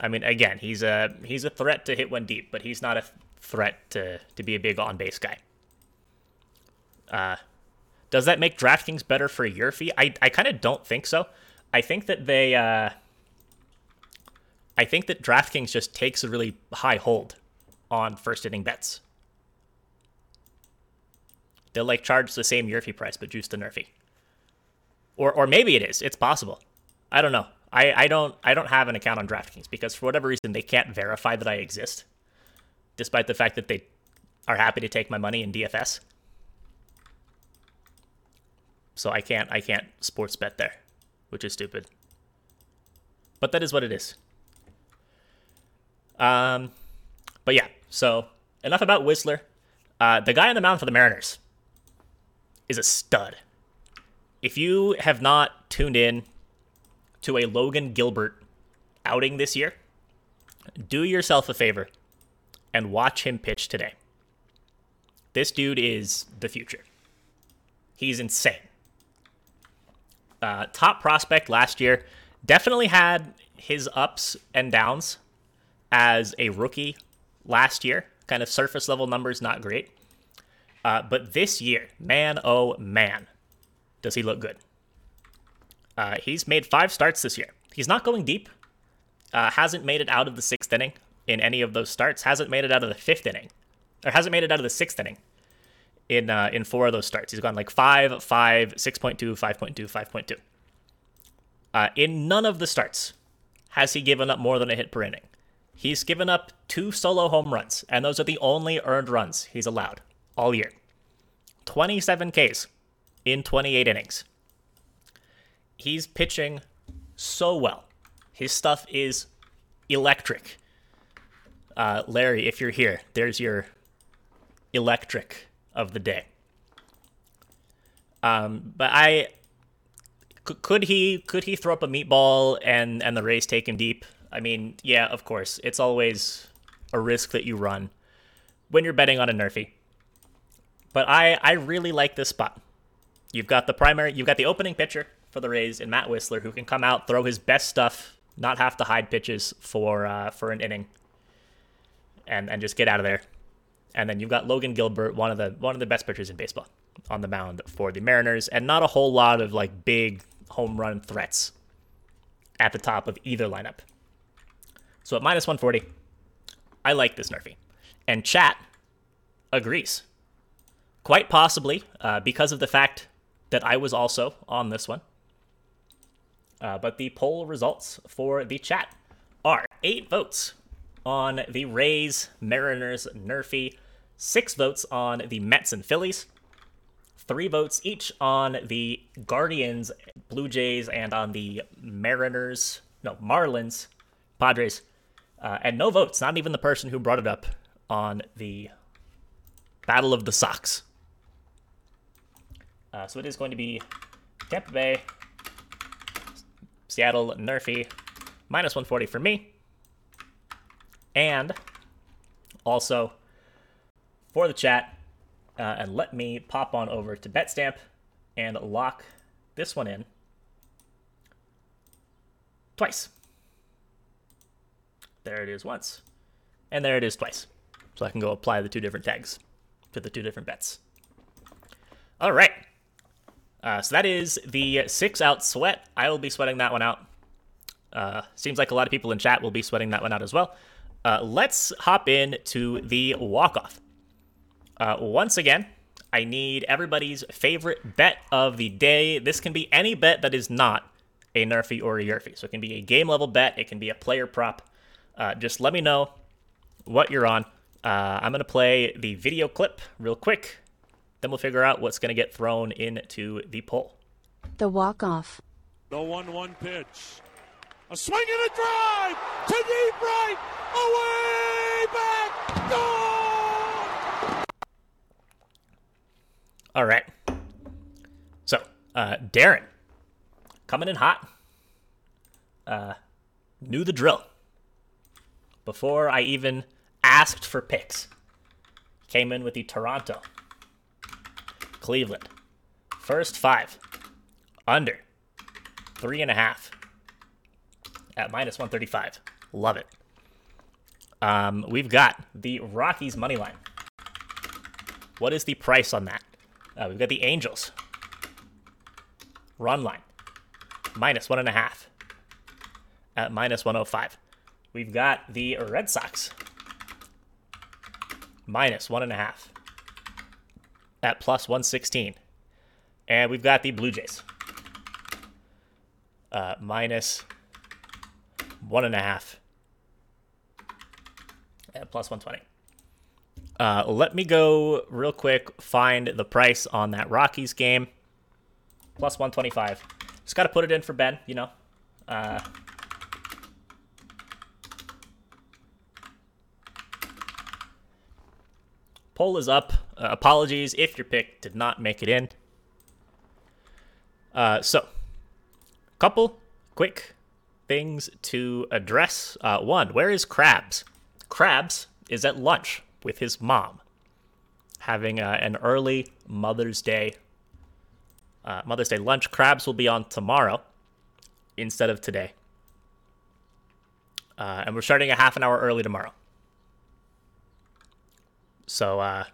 A: I mean, again, he's a he's a threat to hit one deep, but he's not a threat to to be a big on base guy. Uh, does that make DraftKings better for YRFI? I I kind of don't think so. I think that they uh, I think that DraftKings just takes a really high hold on first inning bets. They'll like charge the same YRFI price but juice the NRFI. Or or maybe it is. It's possible. I don't know. I, I don't I don't have an account on DraftKings because for whatever reason they can't verify that I exist. Despite the fact that they are happy to take my money in DFS. So I can't I can't sports bet there, which is stupid. But that is what it is. Um but yeah, so enough about Wisler. Uh, the guy on the mound for the Mariners is a stud. If you have not tuned in to a Logan Gilbert outing this year, do yourself a favor and watch him pitch today. This dude is the future. He's insane. Uh, top prospect last year, definitely had his ups and downs as a rookie last year. Kind of surface level numbers, not great. Uh, but this year, man, oh man, does he look good. Uh, he's made five starts this year. He's not going deep. Uh, hasn't made it out of the sixth inning in any of those starts. Hasn't made it out of the fifth inning, or hasn't made it out of the sixth inning in uh, in four of those starts. He's gone like 5, 5, 6.2, 5.2, 5.2. Uh, in none of the starts has he given up more than a hit per inning. He's given up two solo home runs, and those are the only earned runs he's allowed all year. 27 Ks in 28 innings. He's pitching so well. His stuff is electric. Uh, Larry, if you're here, there's your electric of the day. Um, but I could he could he throw up a meatball and and the Rays take him deep? I mean, yeah, of course. It's always a risk that you run when you're betting on a NRFI. But I I really like this spot. You've got the primary, you've got the opening pitcher for the Rays in Matt Wisler, who can come out, throw his best stuff, not have to hide pitches for uh, for an inning, and and just get out of there. And then you've got Logan Gilbert, one of the one of the best pitchers in baseball, on the mound for the Mariners, and not a whole lot of like big home run threats at the top of either lineup. So at minus 140, I like this NRFI. And chat agrees. Quite possibly uh, because of the fact that I was also on this one. Uh, but the poll results for the chat are eight votes on the Rays Mariners NRFI, six votes on the Mets and Phillies, three votes each on the Guardians, Blue Jays, and on the Mariners, no, Marlins, Padres, uh, and no votes, not even the person who brought it up on the Battle of the Sox. Uh, so it is going to be Tampa Bay, Seattle, NRFI, minus 140 for me. And also for the chat, uh, and let me pop on over to BetStamp and lock this one in twice. There it is once, and there it is twice. So I can go apply the two different tags to the two different bets. All right. Uh, so that is the six out sweat. I will be sweating that one out. Uh, seems like a lot of people in chat will be sweating that one out as well. Uh, let's hop in to the walk off. Uh, once again, I need everybody's favorite bet of the day. This can be any bet that is not a NRFI or a YRFI. So it can be a game level bet, it can be a player prop. Uh, just let me know what you're on. Uh, I'm going to play the video clip real quick. Then we'll figure out what's going to get thrown into the poll.
D: The walk off.
H: The 1 1 pitch. A swing and a drive to deep right. Away back. Gone.
A: All right. So, uh, Darren, coming in hot. Uh, knew the drill. Before I even asked for picks, came in with the Toronto, Cleveland, first five, under, three and a half, at minus 135. Love it. Um, we've got the Rockies money line. What is the price on that? Uh, we've got the Angels. Run line. Minus one and a half. At minus 105. We've got the Red Sox. Minus one and a half. At plus 116. And we've got the Blue Jays. Uh, minus one and a half. At plus 120. Uh, let me go real quick, find the price on that Rockies game. Plus 125. Just got to put it in for Ben, you know. Uh, poll is up. Uh, apologies if your pick did not make it in. Uh, so, couple quick things to address. Uh, one, where is Krabs? Krabs is at lunch with his mom, having uh, an early Mother's Day uh, Mother's Day lunch. Krabs will be on tomorrow instead of today, uh, and we're starting a half an hour early tomorrow. So uh,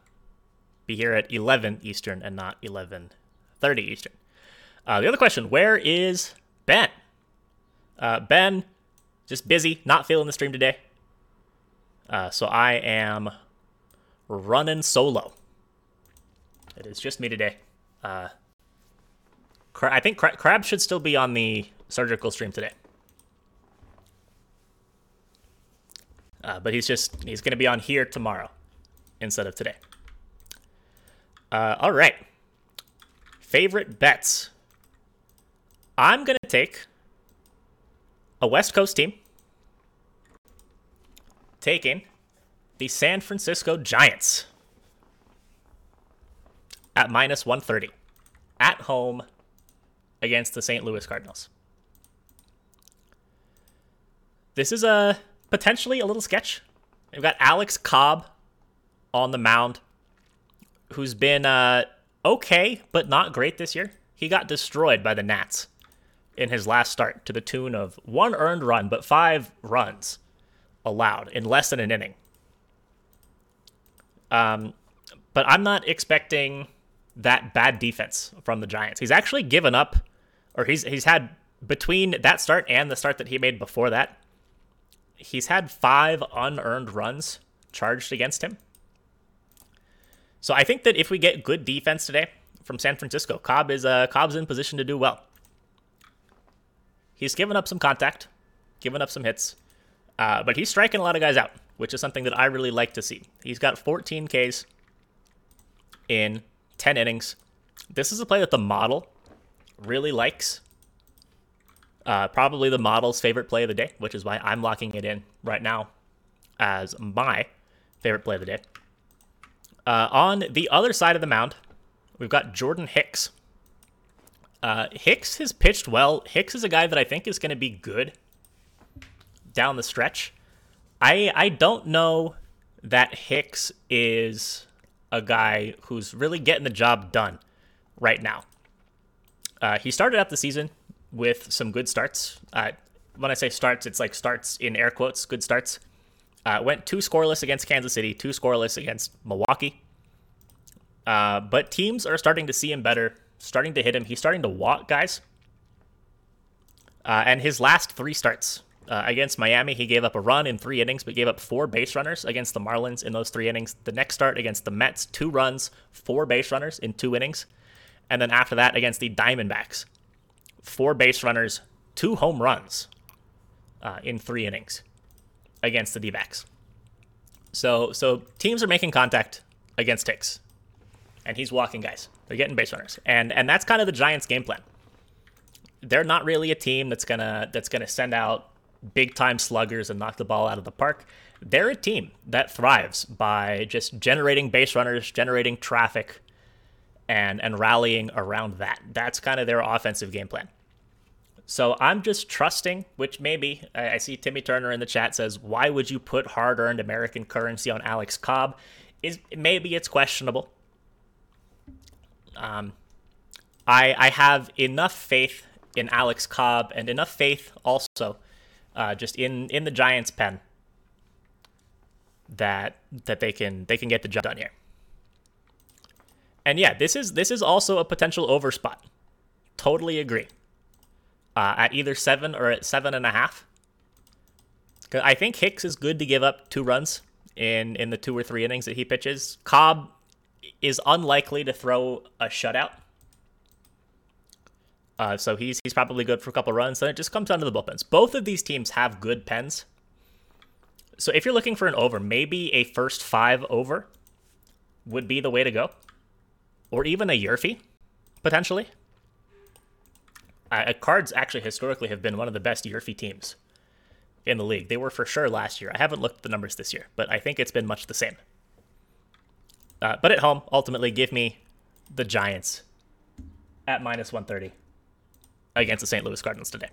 A: be here at 11 Eastern and not 11:30 Eastern. Uh, the other question: Where is Ben? Uh, ben, just busy, not feeling the stream today. Uh, so I am running solo. It is just me today. Uh, Cra- I think Cra- Crab should still be on the surgical stream today. Uh, but he's just he's going to be on here tomorrow instead of today. Uh, all right. Favorite bets. I'm going to take a West Coast team taking the San Francisco Giants at minus 130 at home against the St. Louis Cardinals. This is a potentially a little sketch. We've got Alex Cobb on the mound, who's been uh, okay but not great this year. He got destroyed by the Nats in his last start to the tune of one earned run, but five runs allowed in less than an inning. Um, but I'm not expecting that bad defense from the Giants. He's actually given up, or he's he's had between that start and the start that he made before that, he's had five unearned runs charged against him. So I think that if we get good defense today from San Francisco, Cobb is uh, Cobb's in position to do well. He's given up some contact, given up some hits, uh, but he's striking a lot of guys out, which is something that I really like to see. He's got 14 Ks in 10 innings. This is a play that the model really likes. Uh, probably the model's favorite play of the day, which is why I'm locking it in right now as my favorite play of the day. Uh, on the other side of the mound, we've got Jordan Hicks. Uh, Hicks has pitched well. Hicks is a guy that I think is going to be good down the stretch. I I don't know that Hicks is a guy who's really getting the job done right now. Uh, he started out the season with some good starts. Uh, when I say starts, it's like starts in air quotes, good starts. Uh, went two scoreless against Kansas City, two scoreless against Milwaukee. Uh, but teams are starting to see him better, starting to hit him. He's starting to walk guys. Uh, and his last three starts uh, against Miami, he gave up a run in three innings, but gave up four base runners against the Marlins in those three innings. The next start against the Mets, two runs, four base runners in two innings. And then after that, against the Diamondbacks, four base runners, two home runs uh, in three innings against the D. So, so teams are making contact against Hicks, and he's walking guys. They're getting base runners, and and that's kind of the Giants' game plan. They're not really a team that's gonna that's gonna send out big time sluggers and knock the ball out of the park. They're a team that thrives by just generating base runners, generating traffic, and and rallying around that. That's kind of their offensive game plan. So I'm just trusting, which maybe I, see Timmy Turner in the chat says, "Why would you put hard-earned American currency on Alex Cobb?" Is maybe it's questionable. Um, I I have enough faith in Alex Cobb and enough faith also, uh, just in in the Giants' pen that that they can they can get the job done here. And yeah, this is this is also a potential over spot. Totally agree. Uh, at either seven or at seven and a half. I think Hicks is good to give up two runs in in the two or three innings that he pitches. Cobb is unlikely to throw a shutout. Uh, so he's he's probably good for a couple runs. Then it just comes down to the bullpens. Both of these teams have good pens. So if you're looking for an over, maybe a first five over would be the way to go, or even a YRFI, potentially. Cards actually historically have been one of the best YRFI teams in the league. They were for sure last year. I haven't looked at the numbers this year, but I think it's been much the same. Uh, but at home, ultimately, give me the Giants at minus 130 against the St. Louis Cardinals today.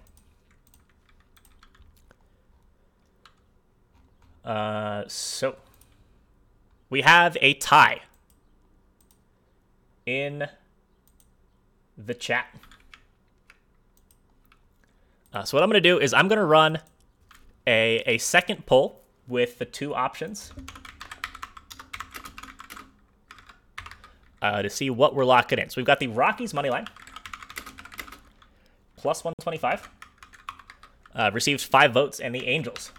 A: Uh, so we have a tie in the chat. Uh, so what I'm going to do is I'm going to run a, a second poll with the two options uh, to see what we're locking in. So we've got the Rockies money line plus 125 uh, received five votes, and the Angels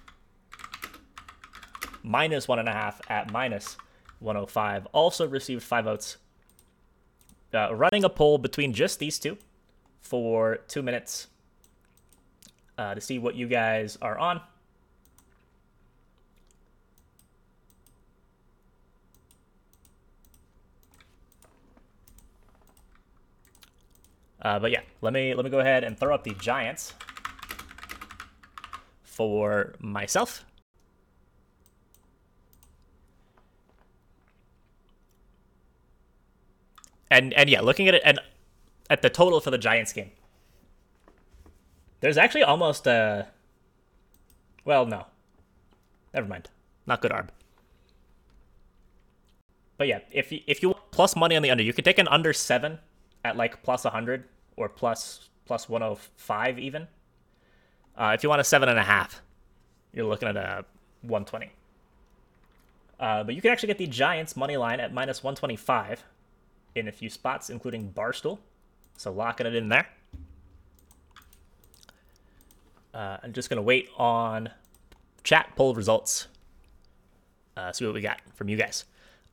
A: minus one and a half at minus 105 also received five votes. Uh, running a poll between just these two for two minutes uh, to see what you guys are on. Uh, but yeah, let me let me go ahead and throw up the Giants for myself. And and yeah, looking at it and at the total for the Giants game, there's actually almost a. Well, no. Never mind. Not good arb. But yeah, if you, if you want plus money on the under, you could take an under seven at like plus 100 or plus plus 105 even. Uh, if you want a seven and a half, you're looking at a 120. Uh, but you can actually get the Giants money line at minus 125 in a few spots, including Barstool. So locking it in there. Uh, I'm just gonna wait on chat poll results. Uh, see what we got from you guys.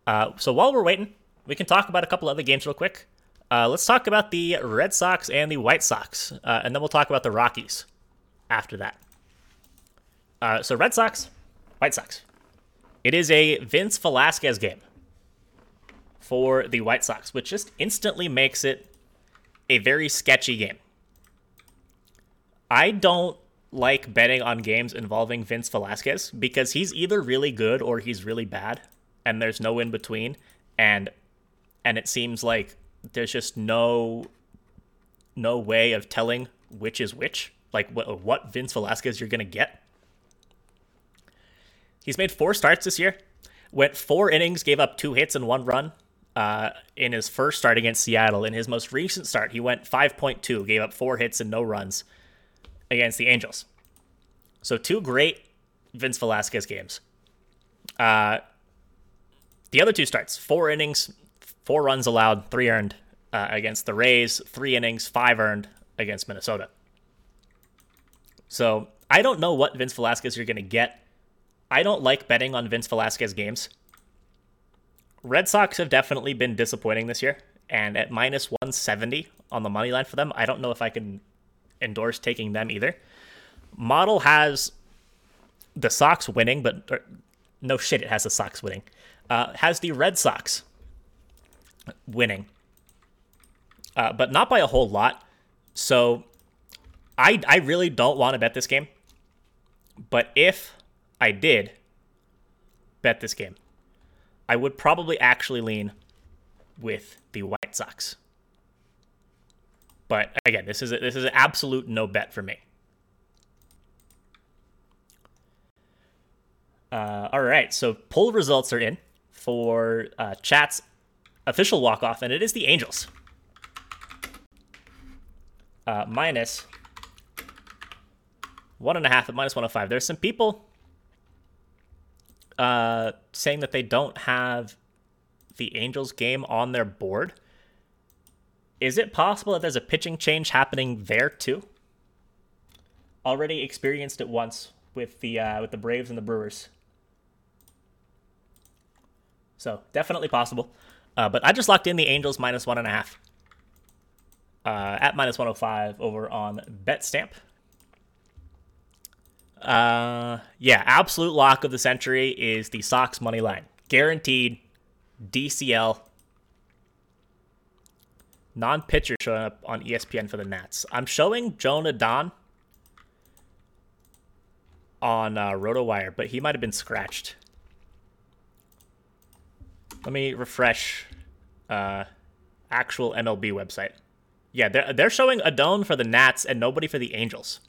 A: Uh, so while we're waiting, we can talk about a couple other games real quick. Uh, let's talk about the Red Sox and the White Sox, uh, and then we'll talk about the Rockies after that. Uh, so Red Sox, White Sox. It is a Vince Velasquez game. for the White Sox, which just instantly makes it a very sketchy game. I don't like betting on games involving Vince Velasquez because he's either really good or he's really bad, and there's no in between. And and it seems like there's just no no way of telling which is which, like what what Vince Velasquez you're gonna get. He's made four starts this year, went four innings, gave up two hits and one run. Uh, in his first start against Seattle, in his most recent start, he went 5.2, gave up four hits and no runs against the Angels. So two great Vince Velasquez games. Uh, the other two starts, four innings, four runs allowed, three earned uh, against the Rays, three innings, five earned against Minnesota. So I don't know what Vince Velasquez you're going to get. I don't like betting on Vince Velasquez games. Red Sox have definitely been disappointing this year, and at minus 170 on the money line for them, I don't know if I can endorse taking them either. Model has the Sox winning, but or, no shit, it has the Sox winning. Uh, has the Red Sox winning, uh, but not by a whole lot. So I I really don't want to bet this game. But if I did bet this game, I would probably actually lean with the White Sox. But again, this is a, this is an absolute no bet for me. Uh, all right, so poll results are in for uh, chat's official walk off, and it is the Angels. Uh, minus one and a half at minus 105. There's some people uh, saying that they don't have the Angels game on their board. Is it possible that there's a pitching change happening there too? Already experienced it once with the uh, with the Braves and the Brewers. So definitely possible. Uh, but I just locked in the Angels minus one and a half uh, at minus 105 over on BetStamp. Uh, yeah, absolute lock of the century is the Sox money line. Guaranteed DCL. Non pitcher showing up on ESPN for the Nats. I'm showing Joan Adon on uh, RotoWire, but he might have been scratched. Let me refresh uh, actual MLB website. Yeah, they're, they're showing Adon for the Nats and nobody for the Angels.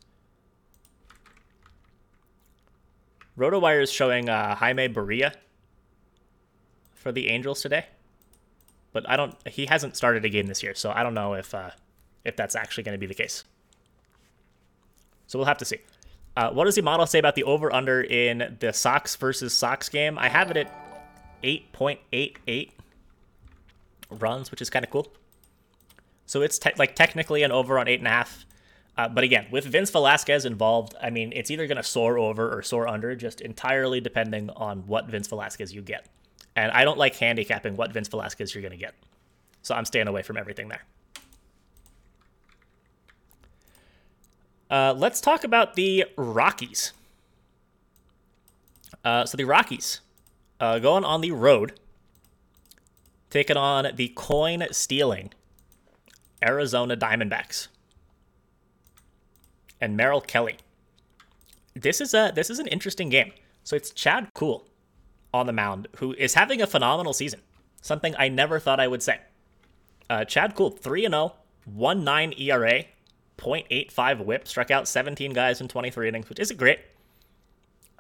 A: RotoWire is showing uh, Jaime Barria for the Angels today, but I don't. He hasn't started a game this year, so I don't know if uh, if that's actually going to be the case. So we'll have to see. Uh, what does the model say about the over under in the Sox versus Sox game? I have it at 8.88 runs, which is kind of cool. So it's te- like technically an over on eight and a half. Uh, but again, with Vince Velasquez involved, I mean, it's either going to soar over or soar under, just entirely depending on what Vince Velasquez you get. And I don't like handicapping what Vince Velasquez you're going to get. So I'm staying away from everything there. Uh, let's talk about the Rockies. Uh, so the Rockies uh, going on the road, taking on the coin stealing Arizona Diamondbacks and Merrill Kelly. This is a this is an interesting game. So it's Chad Kuhl on the mound who is having a phenomenal season. Something I never thought I would say. Uh, Chad Kuhl 3 0, 1 9 ERA, 0.85 whip, struck out 17 guys in 23 innings, which isn't great.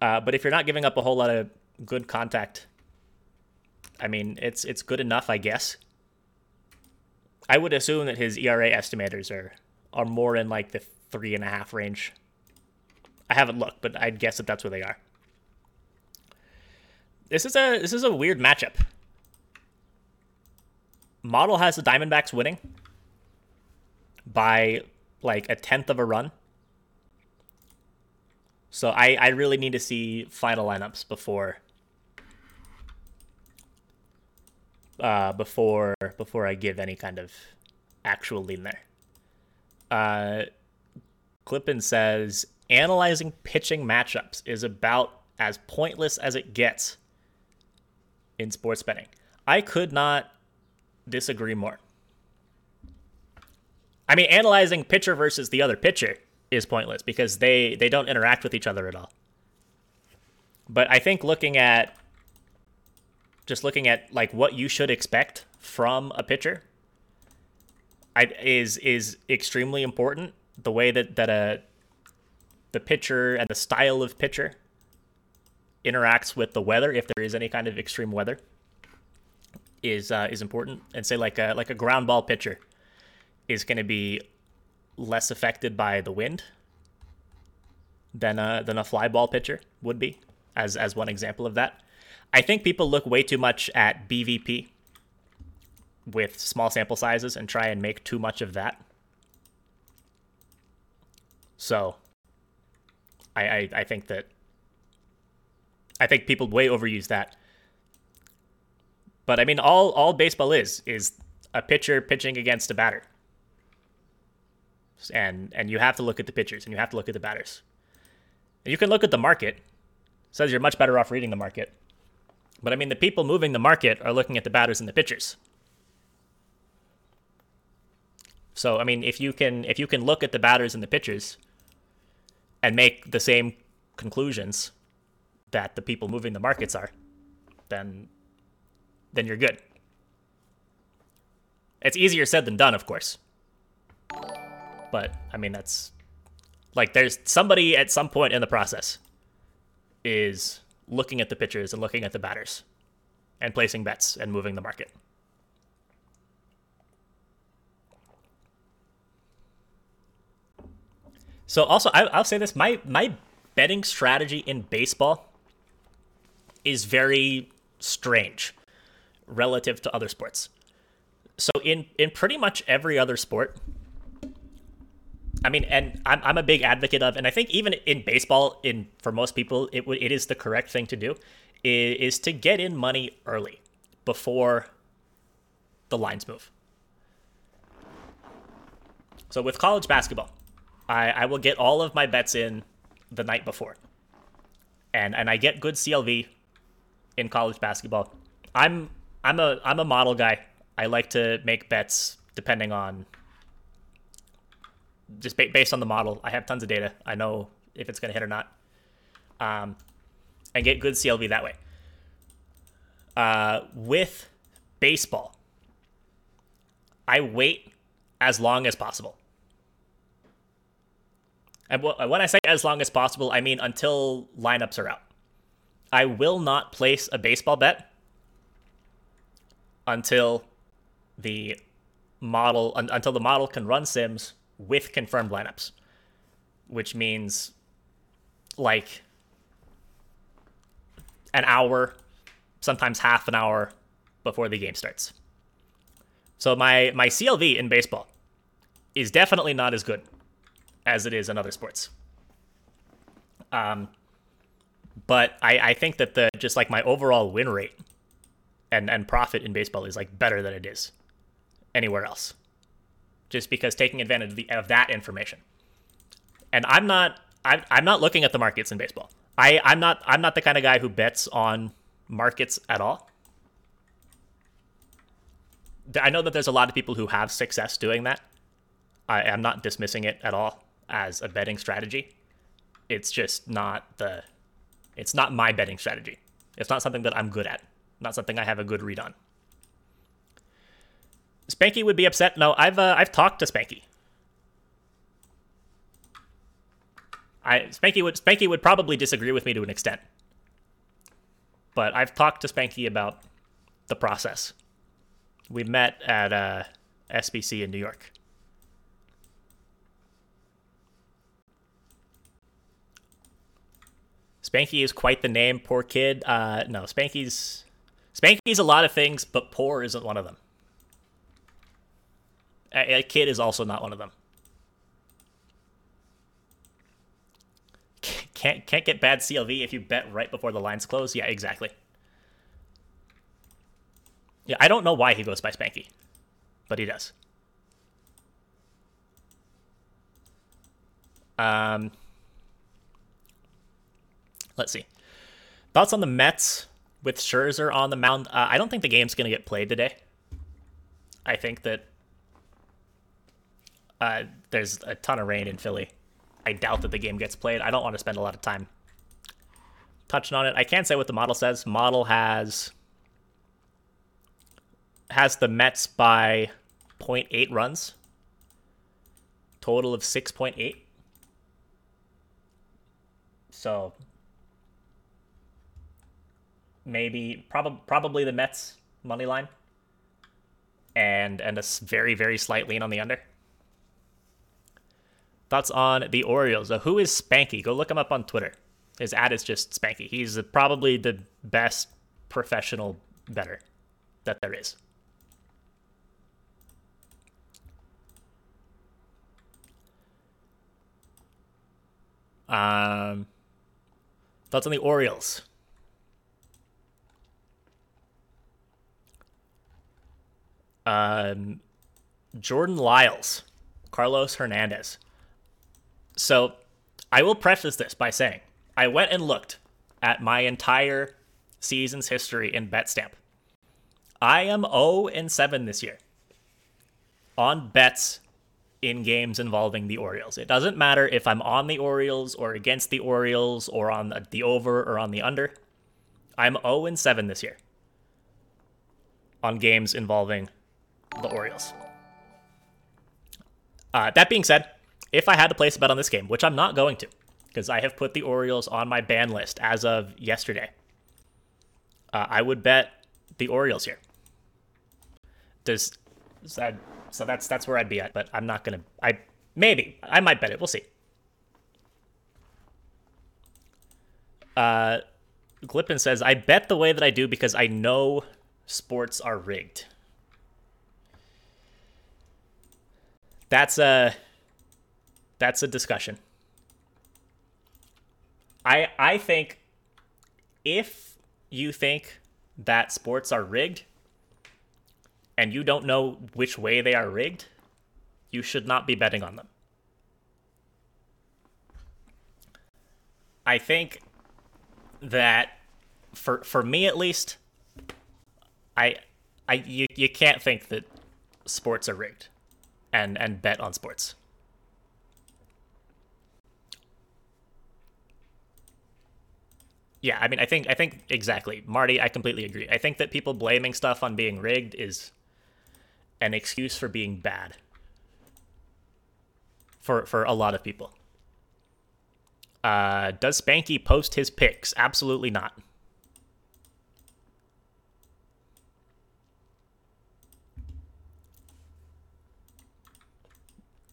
A: Uh, but if you're not giving up a whole lot of good contact, I mean, it's it's good enough, I guess. I would assume that his ERA estimators are are more in like the three and a half range. I haven't looked, but I'd guess that that's where they are. This is a this is a weird matchup. Model has the Diamondbacks winning by like a tenth of a run. So I, I really need to see final lineups before uh, before before I give any kind of actual lean there. Uh, Clippin says analyzing pitching matchups is about as pointless as it gets in sports betting. I could not disagree more. I mean, analyzing pitcher versus the other pitcher is pointless because they they don't interact with each other at all. But I think looking at just looking at like what you should expect from a pitcher I, is is extremely important. The way that that a the pitcher and the style of pitcher interacts with the weather, if there is any kind of extreme weather, is uh, is important. And say like a like a ground ball pitcher is going to be less affected by the wind than a than a fly ball pitcher would be, as as one example of that. I think people look way too much at BVP with small sample sizes and try and make too much of that. So I, I, I think that I think people way overuse that. But I mean all all baseball is is a pitcher pitching against a batter. And and you have to look at the pitchers and you have to look at the batters. You can look at the market. It says you're much better off reading the market. But I mean the people moving the market are looking at the batters and the pitchers. So I mean, if you can if you can look at the batters and the pitchers and make the same conclusions that the people moving the markets are, then then you're good. It's easier said than done, of course. But I mean, that's like there's somebody at some point in the process is looking at the pitchers and looking at the batters and placing bets and moving the market. So also, I, I'll say this: my my betting strategy in baseball is very strange relative to other sports. So in in pretty much every other sport, I mean, and I'm I'm a big advocate of, and I think even in baseball, in for most people, it would it is the correct thing to do, is, is to get in money early, before the lines move. So with college basketball, I, I will get all of my bets in the night before. And and I get good CLV in college basketball. I'm I'm a I'm a model guy. I like to make bets depending on just ba- based on the model. I have tons of data. I know if it's going to hit or not. Um, and get good CLV that way. Uh, with baseball, I wait as long as possible. And wh- when I say as long as possible, I mean until lineups are out. I will not place a baseball bet until the model un- until the model can run sims with confirmed lineups, which means like an hour, sometimes half an hour before the game starts. So my my CLV in baseball is definitely not as good as it is in other sports. Um, but I, I think that the just like my overall win rate and and profit in baseball is like better than it is anywhere else, just because taking advantage of, the, of that information. And I'm not I'm, I'm not looking at the markets in baseball. I I'm not I'm not the kind of guy who bets on markets at all. I know that there's a lot of people who have success doing that. I am not dismissing it at all as a betting strategy. It's just not the it's not my betting strategy. It's not something that I'm good at. Not something I have a good read on. Spanky would be upset. No, I've uh, I've talked to Spanky. I Spanky would Spanky would probably disagree with me to an extent. But I've talked to Spanky about the process. We met at uh, SBC in New York. Spanky is quite the name. Poor kid. Uh, no, Spanky's Spanky's a lot of things, but poor isn't one of them. A, a kid is also not one of them. Can't can't get bad CLV if you bet right before the lines close. Yeah, exactly. Yeah, I don't know why he goes by Spanky, but he does. Um, let's see. Thoughts on the Mets with Scherzer on the mound? Uh, I don't think the game's going to get played today. I think that uh, there's a ton of rain in Philly. I doubt that the game gets played. I don't want to spend a lot of time touching on it. I can't say what the model says. Model has has the Mets by 0.8 runs. Total of 6.8. So maybe probably probably the Mets money line and and a very very slight lean on the under. Thoughts on the Orioles? Uh, who is Spanky? Go look him up on Twitter. His ad is just Spanky. He's probably the best professional bettor that there is. Um, thoughts on the Orioles? Um, Jordan Lyles, Carlos Hernandez. So, I will preface this by saying I went and looked at my entire season's history in BetStamp. I am 0 and 7 this year on bets in games involving the Orioles. It doesn't matter if I'm on the Orioles or against the Orioles or on the- the over or on the under. I'm 0 and 7 this year on games involving the Orioles. Uh, that being said, if I had to place a bet on this game, which I'm not going to, because I have put the Orioles on my ban list as of yesterday, uh, I would bet the Orioles here. Does is that, so that's that's where I'd be at, but I'm not gonna. I maybe I might bet it. We'll see. Uh, Glippin says, "I bet the way that I do because I know sports are rigged." That's a that's a discussion. I I think if you think that sports are rigged and you don't know which way they are rigged, you should not be betting on them. I think that for for me at least, I I you, you can't think that sports are rigged and and bet on sports. Yeah, I mean, I think I think exactly, Marty. I completely agree. I think that people blaming stuff on being rigged is an excuse for being bad for for a lot of people. Uh, does Spanky post his picks? Absolutely not.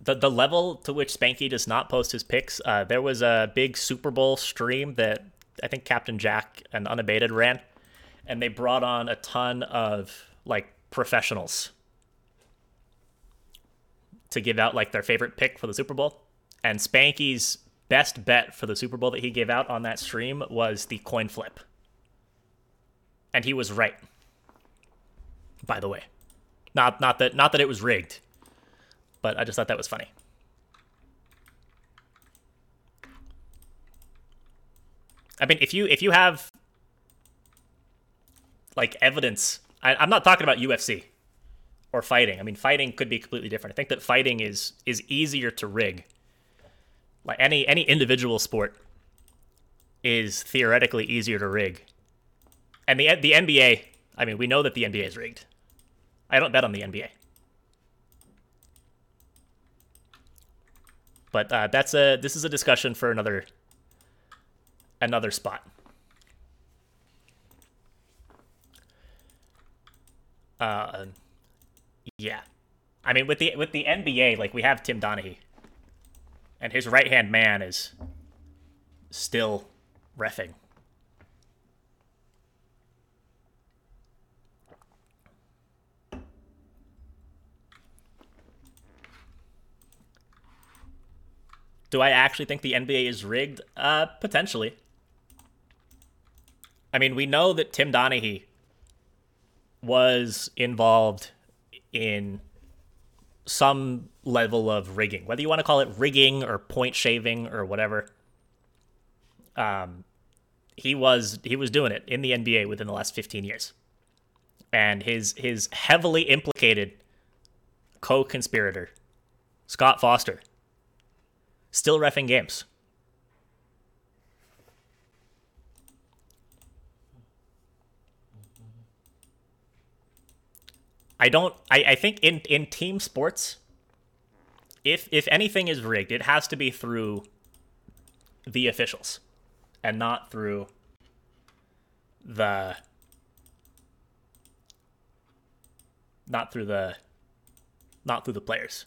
A: The the level to which Spanky does not post his picks. Uh, there was a big Super Bowl stream that I think Captain Jack and Unabated ran, and they brought on a ton of like professionals to give out like their favorite pick for the Super Bowl. And Spanky's best bet for the Super Bowl that he gave out on that stream was the coin flip. And he was right. By the way. Not not that not that it was rigged but I just thought that was funny. I mean, if you if you have like evidence, I, I'm not talking about UFC or fighting. I mean, fighting could be completely different. I think that fighting is is easier to rig. Like any any individual sport is theoretically easier to rig, and the the NBA. I mean, we know that the NBA is rigged. I don't bet on the NBA. But uh, that's a this is a discussion for another another spot. Uh, yeah, I mean with the with the NBA, like we have Tim Donaghy, and his right hand man is still refing. Do I actually think the NBA is rigged? Uh, potentially. I mean, we know that Tim Donaghy was involved in some level of rigging, whether you want to call it rigging or point shaving or whatever. Um, he was he was doing it in the NBA within the last 15 years, and his his heavily implicated co-conspirator, Scott Foster, still refing games. I don't. I, I think in in team sports, if if anything is rigged, it has to be through the officials, and not through the not through the not through the players.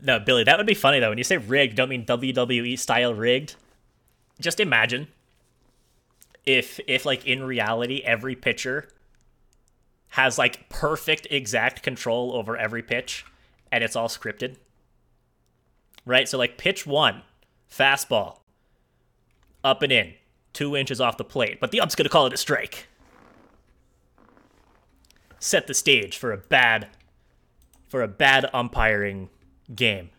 A: No, Billy, that would be funny though. When you say rigged, don't mean WWE style rigged. Just imagine if if like in reality every pitcher has like perfect exact control over every pitch and it's all scripted. Right? So like pitch 1, fastball, up and in, 2 inches off the plate, but the ump's going to call it a strike. Set the stage for a bad for a bad umpiring game.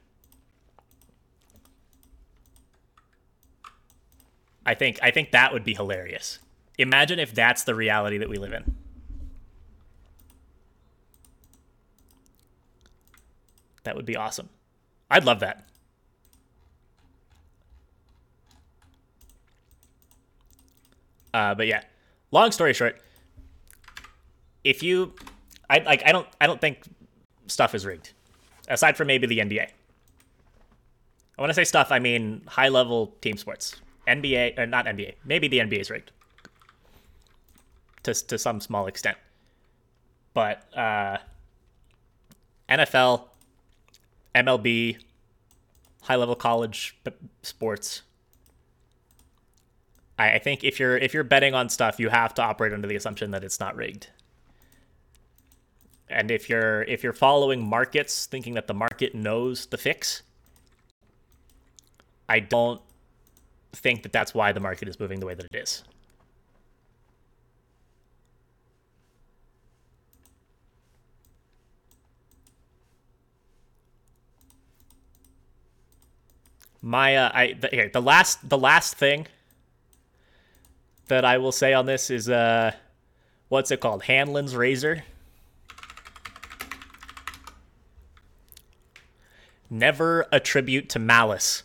A: I think I think that would be hilarious. Imagine if that's the reality that we live in. That would be awesome. I'd love that. Uh, but yeah, long story short, if you, I like, I don't, I don't think stuff is rigged aside from maybe the NBA. I want to say stuff, I mean high level team sports. NBA, or not NBA, maybe the NBA is rigged to, to some small extent. But uh, NFL, MLB, high level college p- sports. I, I think if you're if you're betting on stuff, you have to operate under the assumption that it's not rigged and if you're if you're following markets thinking that the market knows the fix i don't think that that's why the market is moving the way that it is. My uh, i the, here the last the last thing that i will say on this is uh what's it called? Hanlon's razor Never attribute to malice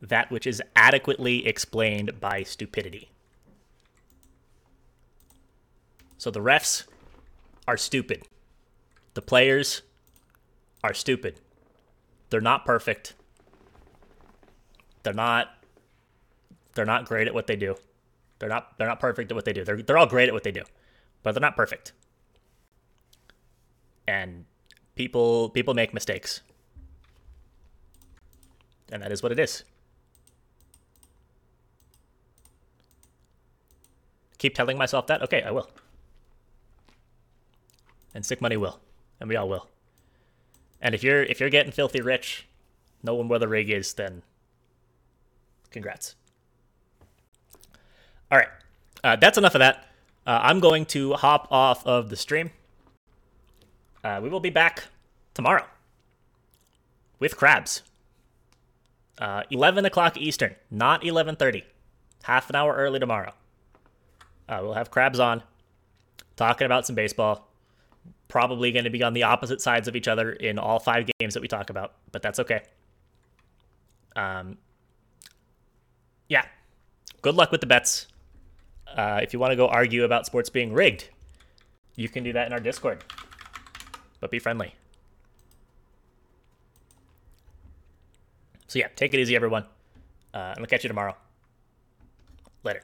A: that which is adequately explained by stupidity. So the refs are stupid. The players are stupid. They're not perfect. They're not they're not great at what they do. They're not they're not perfect at what they do. They're they're all great at what they do. But they're not perfect. And people people make mistakes and that is what it is. Keep telling myself that? Okay, I will. And sick money will. And we all will. And if you're if you're getting filthy rich, knowing where the rig is, then congrats. All right, uh, that's enough of that. Uh, I'm going to hop off of the stream. Uh, we will be back tomorrow with crabs. Uh, 11 o'clock Eastern, not 11:30. Half an hour early tomorrow. Uh, we'll have crabs on, talking about some baseball. Probably going to be on the opposite sides of each other in all five games that we talk about, but that's okay. Um, yeah. Good luck with the bets. Uh, if you want to go argue about sports being rigged, you can do that in our Discord. But be friendly. So yeah, take it easy, everyone. Uh, and we'll catch you tomorrow. Later.